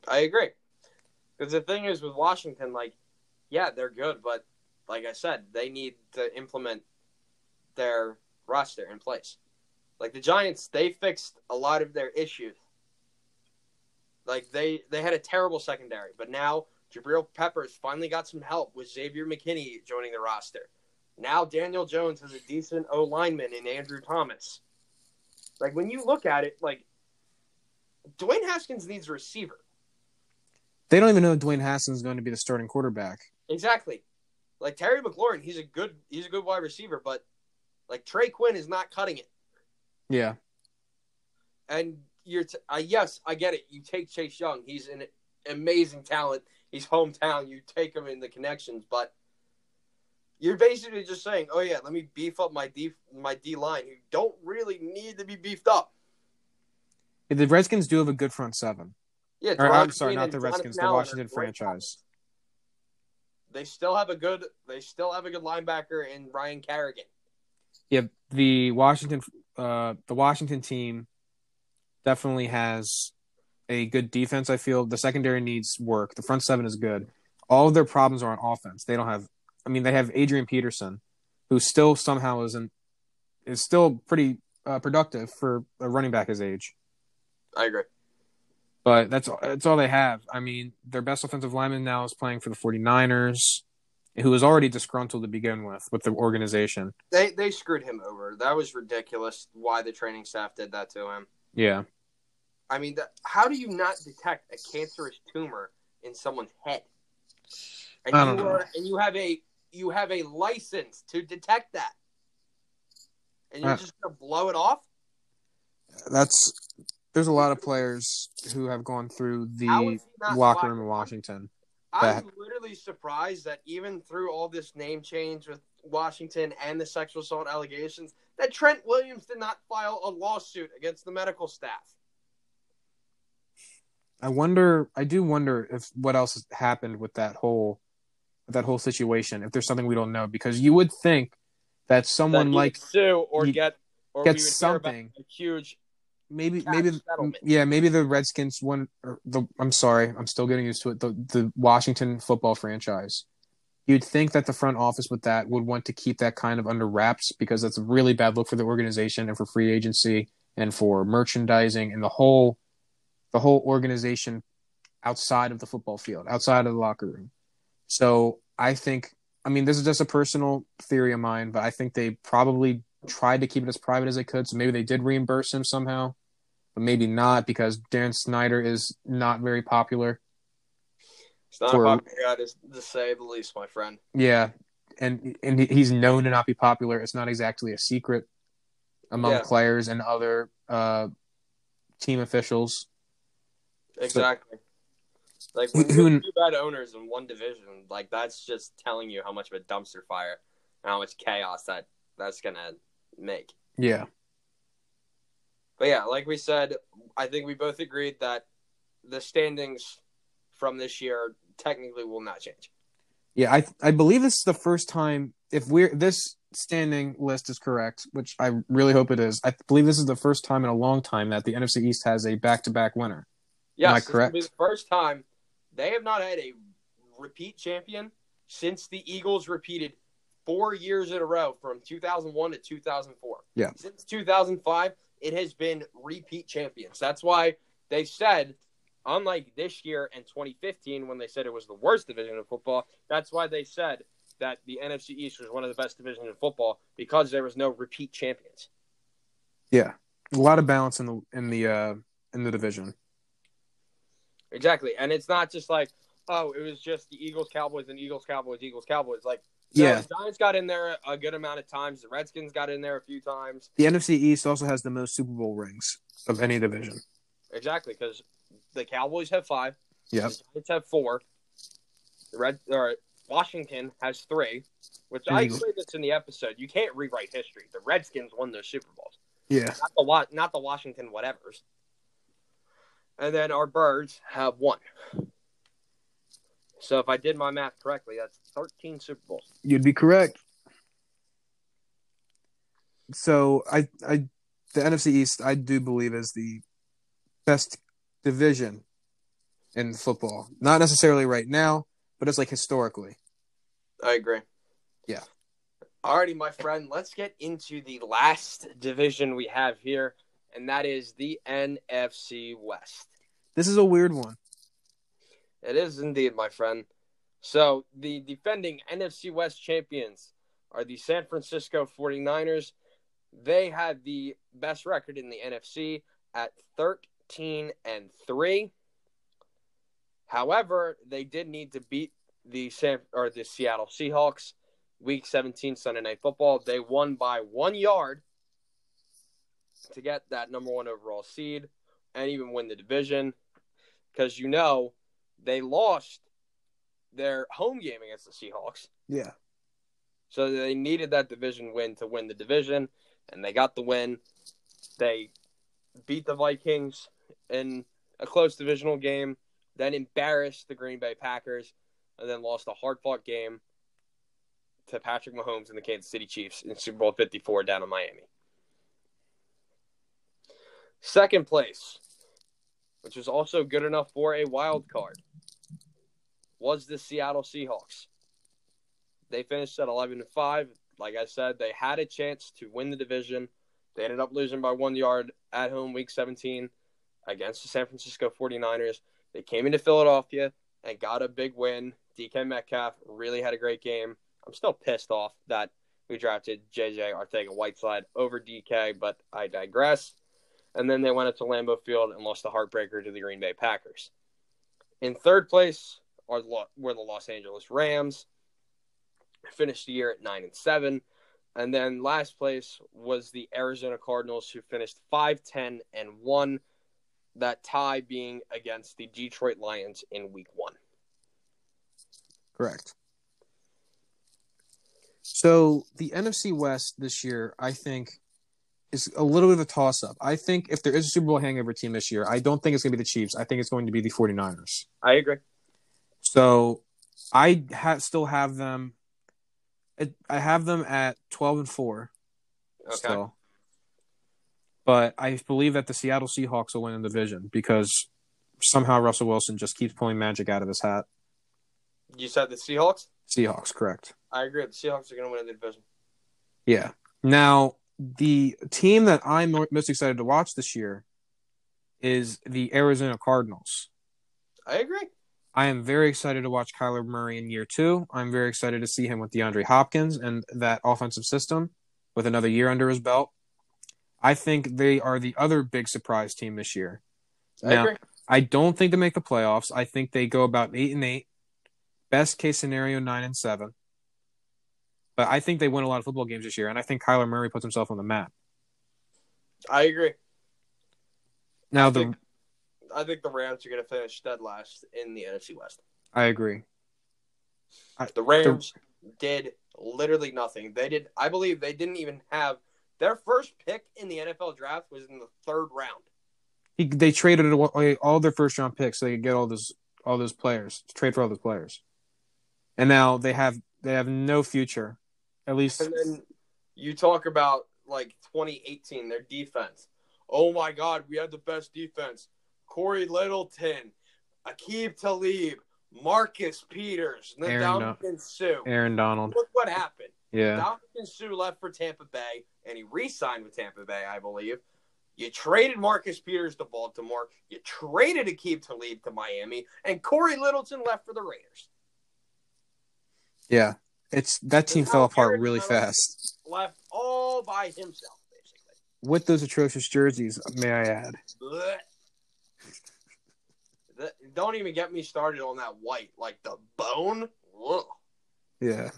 S1: I agree. Because the thing is with Washington, like, yeah, they're good, but like I said, they need to implement their roster in place. Like the Giants, they fixed a lot of their issues. Like they they had a terrible secondary, but now Jabril Peppers finally got some help with Xavier McKinney joining the roster. Now Daniel Jones has a decent O lineman in Andrew Thomas. Like when you look at it, like Dwayne Haskins needs a receiver.
S2: They don't even know Dwayne Haskins is going to be the starting quarterback.
S1: Exactly. Like Terry McLaurin, he's a good he's a good wide receiver, but like Trey Quinn is not cutting it.
S2: Yeah.
S1: And you're t- uh, yes, I get it. You take Chase Young, he's an amazing talent. He's hometown. You take him in the connections, but you're basically just saying, "Oh yeah, let me beef up my D my D line." You don't really need to be beefed up.
S2: The Redskins do have a good front seven.
S1: Yeah,
S2: Or, I'm sorry, not the Redskins, the Washington franchise.
S1: They still have a good. They still have a good linebacker in Ryan Kerrigan.
S2: Yeah, the Washington, uh, the Washington team definitely has a good defense. I feel the secondary needs work. The front seven is good. All of their problems are on offense. They don't have. I mean, they have Adrian Peterson, who still somehow isn't is still pretty uh, productive for a running back his age.
S1: I agree.
S2: But that's that's all they have. I mean, their best offensive lineman now is playing for the 49ers, who was already disgruntled to begin with with the organization.
S1: They they screwed him over. That was ridiculous. Why the training staff did that to him.
S2: Yeah.
S1: I mean, that, how do you not detect a cancerous tumor in someone's head? And
S2: I
S1: you
S2: don't know.
S1: are, and you have a you have a license to detect that, and you're
S2: Uh,
S1: just gonna blow it off.
S2: That's there's a lot of players who have gone through the
S1: is he not
S2: locker room in Washington.
S1: I'm literally surprised that even through all this name change with Washington and the sexual assault allegations, that Trent Williams did not file a lawsuit against the medical staff.
S2: I wonder. I do wonder if what else has happened with that whole that whole situation. If there's something we don't know, because you would think that someone
S1: That
S2: like
S1: sue or get or
S2: get
S1: we hear about
S2: something.
S1: a huge
S2: maybe maybe
S1: settlement.
S2: yeah maybe the Redskins one or the I'm sorry I'm still getting used to it the the Washington football franchise. You'd think that the front office with that would want to keep that kind of under wraps because that's a really bad look for the organization and for free agency and for merchandising and the whole the whole organization outside of the football field, outside of the locker room. So I think I mean this is just a personal theory of mine, but I think they probably tried to keep it as private as they could. So maybe they did reimburse him somehow, but maybe not because Dan Snyder is not very popular.
S1: It's not
S2: For-
S1: a popular guy to, to say the least, my friend.
S2: Yeah, and and he's known to not be popular. It's not exactly a secret among
S1: Yeah.
S2: players and other uh, team officials.
S1: Exactly. like
S2: Who-
S1: when
S2: who-
S1: two bad owners in one division, like that's just telling you how much of a dumpster fire and how much chaos that that's gonna make.
S2: Yeah,
S1: But yeah, like we said, I think we both agreed that the standings from this year technically will not change.
S2: yeah. I I believe this is the first time if we're this standing list is correct, which I really hope it is. I believe this is the first time in a long time that the NFC East has a back-to-back winner.
S1: Yes,
S2: Am I
S1: this
S2: correct?
S1: be the first time they have not had a repeat champion since the Eagles repeated four years in a row from 2001 to 2004.
S2: Yeah.
S1: Since 2005, it has been repeat champions. That's why they said, unlike this year and 2015, when they said it was the worst division of football, that's why they said that the NFC East was one of the best divisions in football because there was no repeat champions.
S2: Yeah, a lot of balance in the in the uh, in the division.
S1: Exactly. And it's not just like, oh, it was just the Eagles, Cowboys, and Eagles, Cowboys, Eagles, Cowboys. Like, no,
S2: Yeah.
S1: the Giants got in there a good amount of times. The Redskins got in there a few times.
S2: The NFC East also has the most Super Bowl rings of any division.
S1: Exactly, because the Cowboys have five.
S2: Yep.
S1: The Giants have four. The Red or Washington has three, which I
S2: Eagles.
S1: explained this in the episode. You can't rewrite history. The Redskins won those Super Bowls,
S2: Yeah.
S1: not the Wa- not the Washington whatevers. And then our Birds have one. So if I did my math correctly, that's thirteen Super Bowls.
S2: You'd be correct. So I I the NFC East I do believe is the best division in football. Not necessarily right now, but it's like historically.
S1: I agree.
S2: Yeah.
S1: Alrighty, my friend, let's get into the last division we have here, and that is the NFC West.
S2: This is a weird one.
S1: It is indeed, my friend. So, the defending NFC West champions are the San Francisco 49ers. They had the best record in the NFC at 13 and 3. However, they did need to beat the San or the Seattle Seahawks week 17 Sunday night football. They won by 1 yard to get that number 1 overall seed and even win the division cuz you know they lost their home game against the Seahawks.
S2: Yeah.
S1: So they needed that division win to win the division, and they got the win. They beat the Vikings in a close divisional game, then embarrassed the Green Bay Packers, and then lost a hard fought game to Patrick Mahomes and the Kansas City Chiefs in Super Bowl 54 down in Miami. Second place, which was also good enough for a wild card, was the Seattle Seahawks. They finished at 11 and 5. Like I said, they had a chance to win the division. They ended up losing by one yard at home week 17 against the San Francisco 49ers. They came into Philadelphia and got a big win. DK Metcalf really had a great game. I'm still pissed off that we drafted JJ Arcega Whiteside over DK, but I digress. And then they went up to Lambeau Field and lost the heartbreaker to the Green Bay Packers. In third place are were the Los Angeles Rams. Finished the year at nine and seven. And then last place was the Arizona Cardinals, who finished 5 10 and 1. That tie being against the Detroit Lions in week one.
S2: Correct. So the NFC West this year, I think, is a little bit of a toss up. I think if there is a Super Bowl hangover team this year, I don't think it's going to be the Chiefs. I think it's going to be the 49ers.
S1: I agree.
S2: So I ha- still have them. I have them at 12 and 4
S1: Okay.
S2: still. But I believe that the Seattle Seahawks will win the division because somehow Russell Wilson just keeps pulling magic out of his hat.
S1: You said the Seahawks?
S2: Seahawks, correct.
S1: I agree. The Seahawks are going to win the division.
S2: Yeah. Now, the team that I'm most excited to watch this year is the Arizona Cardinals.
S1: I agree.
S2: I am very excited to watch Kyler Murray in year two. I'm very excited to see him with DeAndre Hopkins and that offensive system with another year under his belt. I think they are the other big surprise team this year.
S1: I
S2: Now,
S1: agree.
S2: I don't think they make the playoffs. I think they go about eight and eight. Best case scenario, nine and seven. But I think they win a lot of football games this year, and I think Kyler Murray puts himself on the map.
S1: I agree.
S2: Now
S1: I
S2: the
S1: think, I think the Rams are going to finish dead last in the NFC West.
S2: I agree.
S1: The Rams did literally nothing. They did. I believe they didn't even have their first pick in the NFL draft was in the third round.
S2: He, they traded away all their first round picks so they could get all those all those players to trade for all those players, and now they have they have no future. At least
S1: And then you talk about like 2018, their defense. Oh my God, we had the best defense. Cory Littleton, Aqib Talib, Marcus Peters, and then
S2: Aaron
S1: Ndamukong Suh.
S2: Aaron Donald.
S1: Look what happened.
S2: Yeah,
S1: Ndamukong Suh left for Tampa Bay, and he re-signed with Tampa Bay, I believe. You traded Marcus Peters to Baltimore. You traded Aqib Talib to Miami, and Cory Littleton left for the Raiders.
S2: yeah. It's that team fell apart really fast
S1: Left all by himself, basically.
S2: with those atrocious jerseys. May I add?
S1: Blech. That- Don't even get me started on that white, like the bone. Ugh.
S2: Yeah,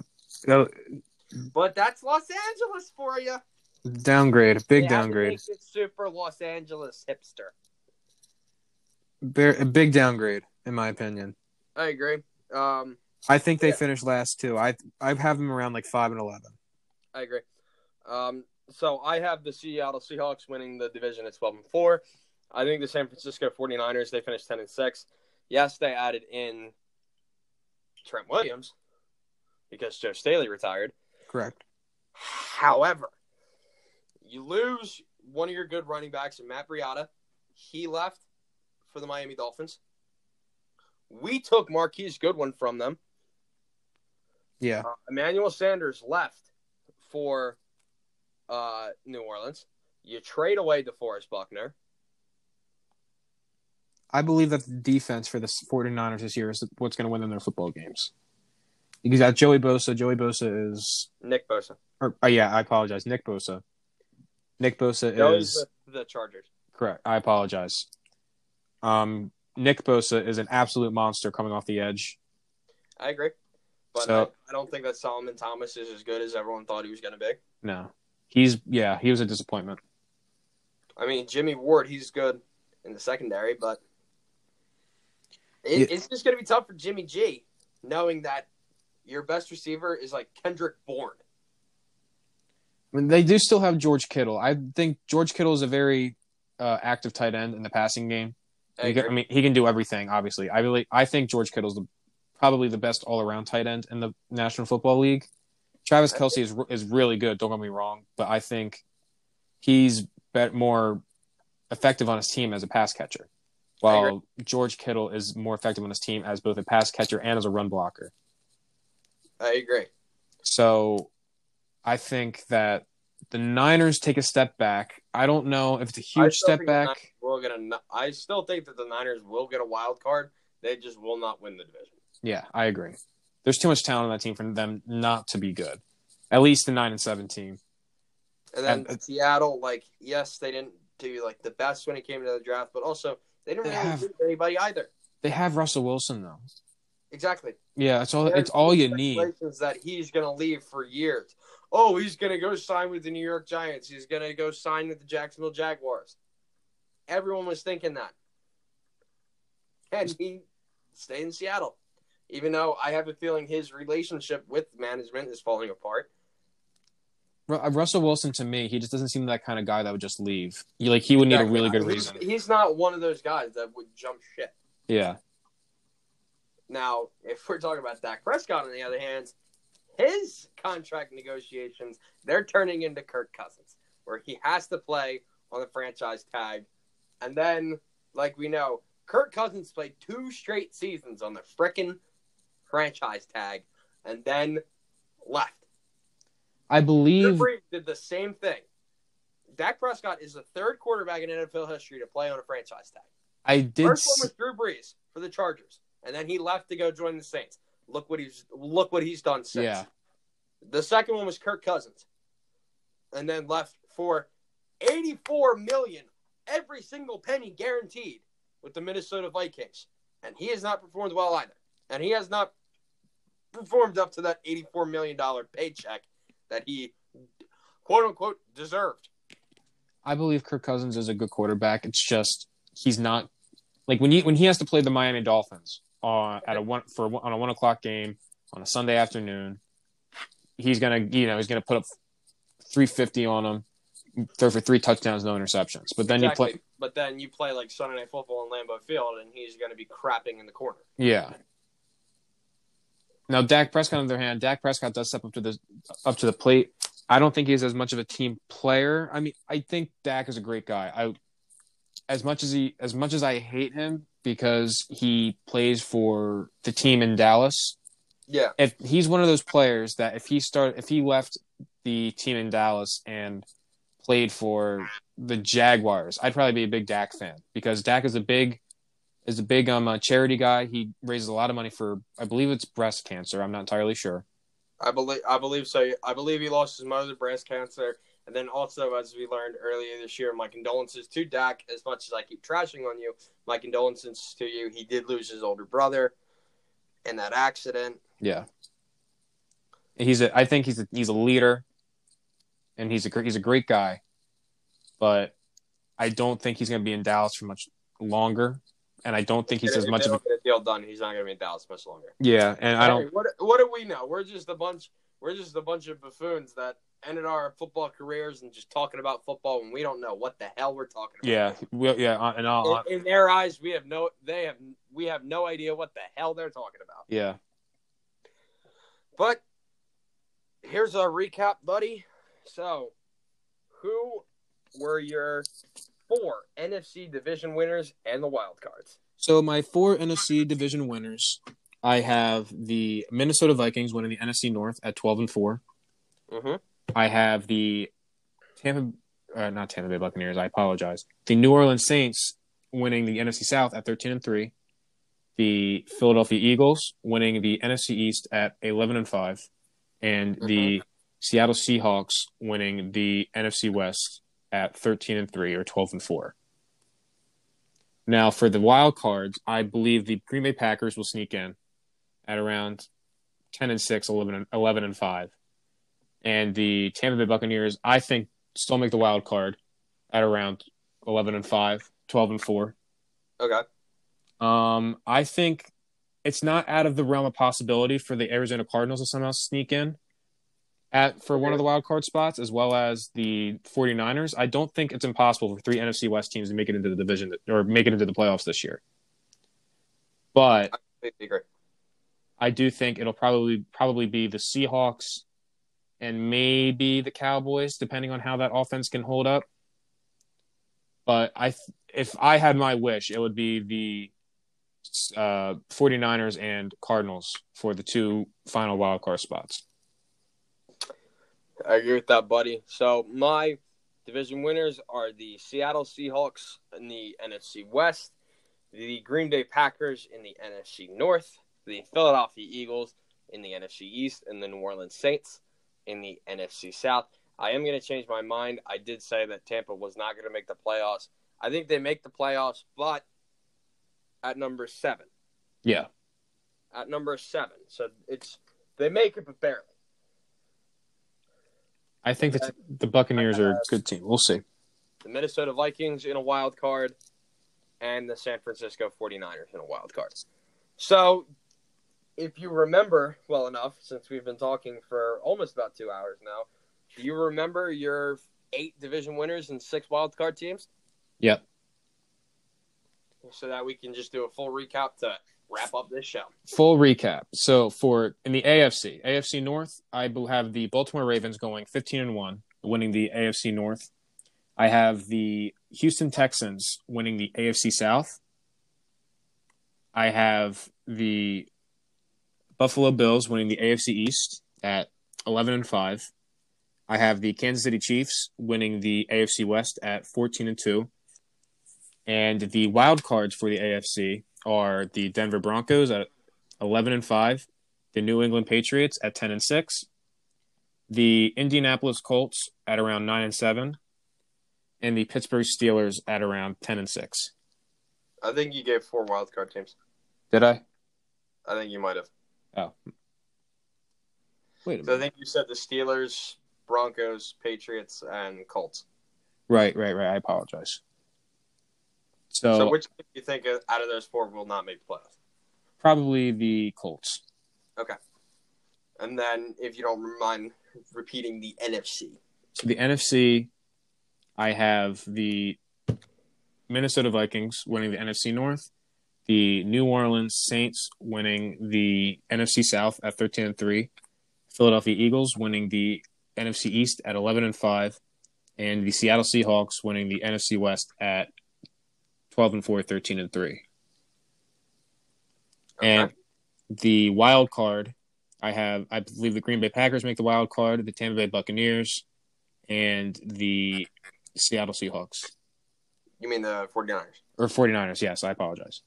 S2: That-
S1: But that's Los Angeles for you.
S2: downgrade, big
S1: They
S2: downgrade,
S1: super Los Angeles hipster.
S2: Very, a big downgrade in my opinion.
S1: I agree. Um,
S2: I think they
S1: Yeah.
S2: finished last too. I I have them around like five and eleven.
S1: I agree. Um, so I have the Seattle Seahawks winning the division at 12 and 4. I think the San Francisco 49ers, they finished 10 and 6. Yes, they added in Trent Williams because Joe Staley retired.
S2: Correct.
S1: However, you lose one of your good running backs, Matt Breida. He left for the Miami Dolphins. We took Marquise Goodwin from them.
S2: Yeah.
S1: Uh, Emmanuel Sanders left for uh, New Orleans. You trade away DeForest Buckner.
S2: I believe that the defense for the 49ers this year is what's going to win them their football games. You got Joey Bosa. Joey Bosa is
S1: Nick Bosa.
S2: Or, oh yeah, I apologize. Nick Bosa. Nick Bosa is
S1: the, the Chargers.
S2: correct. I apologize. Um, Nick Bosa is an absolute monster coming off the edge.
S1: I agree. But
S2: So-
S1: I, I don't think that Solomon Thomas is as good as everyone thought he was going to be.
S2: No, he's yeah, he was a disappointment.
S1: I mean, Jimmy Ward, he's good in the secondary, but it,
S2: Yeah.
S1: it's just going to be tough for Jimmy G, knowing that your best receiver is like Kendrick Bourne.
S2: I mean, they do still have George Kittle. I think George Kittle is a very uh, active tight end in the passing game.
S1: I
S2: can- I mean, he can do everything. Obviously, I really, I think George Kittle's the, probably the best all-around tight end in the National Football League. Travis Kelce is is really good. Don't get me wrong, but I think he's bet more effective on his team as a pass catcher, while George Kittle is more effective on his team as both a pass catcher and as a run blocker.
S1: I agree.
S2: So I think that the Niners take a step back. I don't know if it's a huge step back.
S1: Will get a, I still think that the Niners will get a wild card. They just will not win the division.
S2: Yeah, I agree. There's too much talent on that team for them not to be good. At least the nine and seven team.
S1: And then
S2: And-
S1: Seattle, like, yes, they didn't do like the best when it came to the draft, but also they didn't
S2: They
S1: really
S2: have-
S1: anybody either.
S2: They have Russell Wilson though.
S1: Exactly.
S2: Yeah, it's all
S1: There's
S2: it's all you need.
S1: that he's going to leave for years. Oh, he's going to go sign with the New York Giants. He's going to go sign with the Jacksonville Jaguars. Everyone was thinking that. And he stayed in Seattle. Even though I have a feeling his relationship with management is falling apart.
S2: Uh, Russell Wilson to me, he just doesn't seem that kind of guy that would just leave. He, like he would need a really good reason.
S1: He's not one of those guys that would jump ship.
S2: Yeah.
S1: Now, if we're talking about Dak Prescott, on the other hand, his contract negotiations, they're turning into Kirk Cousins, where he has to play on the franchise tag. And then, like we know, Kirk Cousins played two straight seasons on the frickin' franchise tag and then left.
S2: I
S1: Drew
S2: believe
S1: Brees did the same thing. Dak Prescott is the third quarterback in NFL history to play on a franchise tag.
S2: I did
S1: First one was Drew Brees for the Chargers, and then he left to go join the Saints. Look what he's look what he's done since.
S2: Yeah.
S1: The second one was Kirk Cousins, and then left for eighty-four million, every single penny guaranteed, with the Minnesota Vikings, and he has not performed well either, and he has not performed up to that eighty-four million dollar paycheck that he quote unquote deserved.
S2: I believe Kirk Cousins is a good quarterback. It's just he's not like when he when he has to play the Miami Dolphins uh, at a one for on a one o'clock game on a Sunday afternoon. He's gonna you know he's gonna put up three fifty on them, throw for three touchdowns, no interceptions. But then
S1: Exactly.
S2: you play
S1: but then you play like Sunday Night Football in Lambeau Field, and he's going to be crapping in the corner.
S2: yeah. Now Dak Prescott on the other hand, Dak Prescott does step up to the up to the plate. I don't think he's as much of a team player. I mean, I think Dak is a great guy. I as much as he as much as I hate him because he plays for the team in Dallas.
S1: Yeah,
S2: If he's one of those players that if he start if he left the team in Dallas and played for the Jaguars, I'd probably be a big Dak fan because Dak is a big is a big um uh, charity guy. He raises a lot of money for I believe it's breast cancer. I'm not entirely sure.
S1: I believe I believe so. I believe he lost his mother to breast cancer, and then also, as we learned earlier this year, my condolences to Dak. As much as I keep trashing on you, my condolences to you. He did lose his older brother in that accident.
S2: Yeah. He's a I think he's a he's a leader and he's a he's a great guy. But I don't think he's going to be in Dallas for much longer and I don't think he's as much of a
S1: deal done. He's not going to be in Dallas much longer.
S2: Yeah, and I don't
S1: what what do we know? We're just a bunch. We're just a bunch of buffoons that ended our football careers and just talking about football when we don't know what the hell we're talking about.
S2: Yeah, we, yeah, uh, and all
S1: In, in their eyes, we have no. They have. We have no idea what the hell they're talking about.
S2: yeah.
S1: But here's a recap, buddy. So, who were your four NFC division winners and the wild cards?
S2: So my four NFC division winners, I have the Minnesota Vikings winning the NFC North at 12 and 4.
S1: Mm-hmm.
S2: I have the Tampa uh, not Tampa Bay Buccaneers, I apologize. The New Orleans Saints winning the NFC South at 13 and 3, the Philadelphia Eagles winning the NFC East at 11 and 5, and mm-hmm. the Seattle Seahawks winning the NFC West at 13 and 3 or 12 and 4. Now, for the wild cards, I believe the Green Bay Packers will sneak in at around 10 and 6, 11 and, 11 and 5. And the Tampa Bay Buccaneers, I think, still make the wild card at around 11 and 5, 12 and 4.
S1: Okay.
S2: Um, I think it's not out of the realm of possibility for the Arizona Cardinals to somehow sneak in at for one of the wild card spots as well as the 49ers. I don't think it's impossible for three NFC West teams to make it into the division or make it into the playoffs this year. But
S1: I.
S2: I do think it'll probably probably be the Seahawks and maybe the Cowboys depending on how that offense can hold up. But I if I had my wish, it would be the uh, 49ers and Cardinals for the two final wild card spots.
S1: I agree with that, buddy. So my division winners are the Seattle Seahawks in the NFC West, the Green Bay Packers in the NFC North, the Philadelphia Eagles in the NFC East, and the New Orleans Saints in the NFC South. I am going to change my mind. I did say that Tampa was not going to make the playoffs. I think they make the playoffs, but at number seven.
S2: Yeah.
S1: At number seven. So it's they make it, but barely.
S2: I think that the Buccaneers are a good team. We'll see.
S1: The Minnesota Vikings in a wild card, and the San Francisco 49ers in a wild card. So, if you remember well enough, since we've been talking for almost about two hours now, do you remember your eight division winners and six wild card teams?
S2: Yep.
S1: So that we can just do a full recap to wrap up this show.
S2: Full recap. So for in the AFC, AFC North, I have the Baltimore Ravens going 15 and 1, winning the AFC North. I have the Houston Texans winning the AFC South. I have the Buffalo Bills winning the AFC East at 11 and 5. I have the Kansas City Chiefs winning the AFC West at 14 and 2. And the wild cards for the AFC are the Denver Broncos at 11 and 5, the New England Patriots at 10 and 6, the Indianapolis Colts at around 9 and 7, and the Pittsburgh Steelers at around 10 and 6.
S1: I think you gave four wild card teams.
S2: Did I?
S1: I think you might have.
S2: Oh.
S1: Wait a so minute. I think you said the Steelers, Broncos, Patriots, and Colts.
S2: Right, right, right. I apologize. So,
S1: so which do you think out of those four will not make playoffs?
S2: Probably the Colts.
S1: Okay. And then, if you don't mind repeating the NFC.
S2: So the NFC, I have the Minnesota Vikings winning the NFC North, the New Orleans Saints winning the NFC South at 13 and 3, Philadelphia Eagles winning the NFC East at 11 and 5, and the Seattle Seahawks winning the NFC West at 12 and 4, 13 and 3. Okay. And the wild card, I have, I believe the Green Bay Packers make the wild card, the Tampa Bay Buccaneers, and the Seattle Seahawks.
S1: You mean the 49ers?
S2: Or 49ers, yes. I apologize.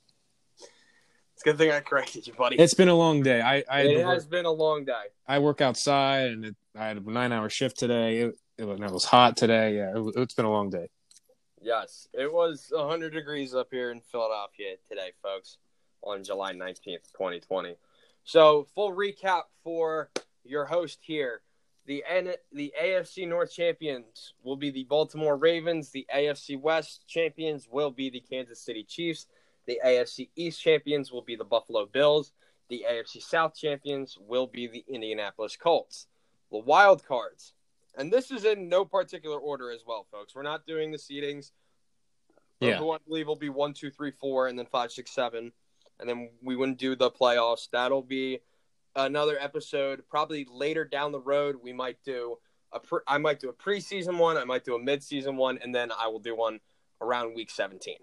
S1: It's a good thing I corrected you, buddy.
S2: It's been a long day. I, I
S1: it has work, been a long day.
S2: I work outside, and it, I had a nine-hour shift today. It, it, was, it was hot today. Yeah, it, it's been a long day.
S1: Yes, it was 100 degrees up here in Philadelphia today, folks, on July 19th, 2020. So, full recap for your host here. The N- the AFC North champions will be the Baltimore Ravens. The AFC West champions will be the Kansas City Chiefs. The AFC East champions will be the Buffalo Bills. The AFC South champions will be the Indianapolis Colts. The wild cards and this is in no particular order as well, folks. We're not doing the seedings. Yeah. Who I believe will be one, two, three, four, and then five, six, seven, and then we wouldn't do the playoffs. That'll be another episode, probably later down the road. We might do a pre- I might do a preseason one, I might do a midseason one, and then I will do one around week 17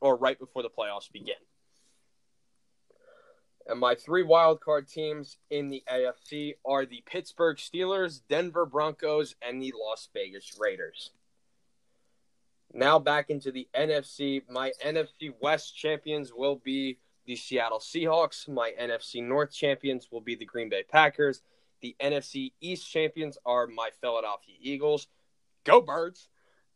S1: or right before the playoffs begin. And my three wild card teams in the AFC are the Pittsburgh Steelers, Denver Broncos, and the Las Vegas Raiders. Now back into the NFC. My NFC West champions will be the Seattle Seahawks. My NFC North champions will be the Green Bay Packers. The NFC East champions are my Philadelphia Eagles. Go Birds!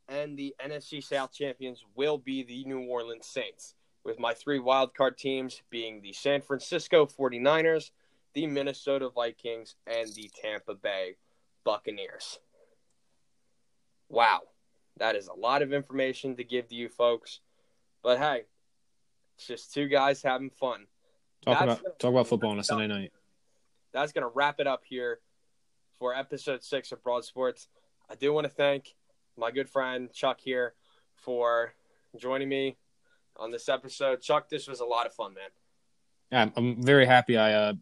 S1: And the NFC South champions will be the New Orleans Saints, with my three wildcard teams being the San Francisco 49ers, the Minnesota Vikings, and the Tampa Bay Buccaneers. Wow, that is a lot of information to give to you folks. But hey, it's just two guys having fun.
S2: Talk
S1: That's
S2: about
S1: gonna-
S2: talk about football on a Sunday night.
S1: that's going to wrap it up here for episode six of Broad Sports. I do want to thank my good friend Chuck here for joining me on this episode. Chuck, this was a lot of fun, man.
S2: Yeah, I'm- I'm very happy I uh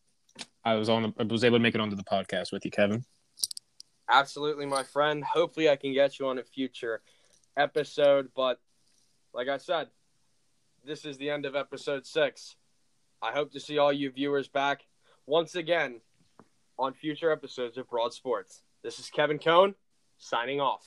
S2: I was on I was able to make it onto the podcast with you, Kevin.
S1: Absolutely, my friend. Hopefully, I can get you on a future episode. But like I said, this is the end of episode six. I hope to see all you viewers back once again on future episodes of Broad Sports. This is Kevin Cone signing off.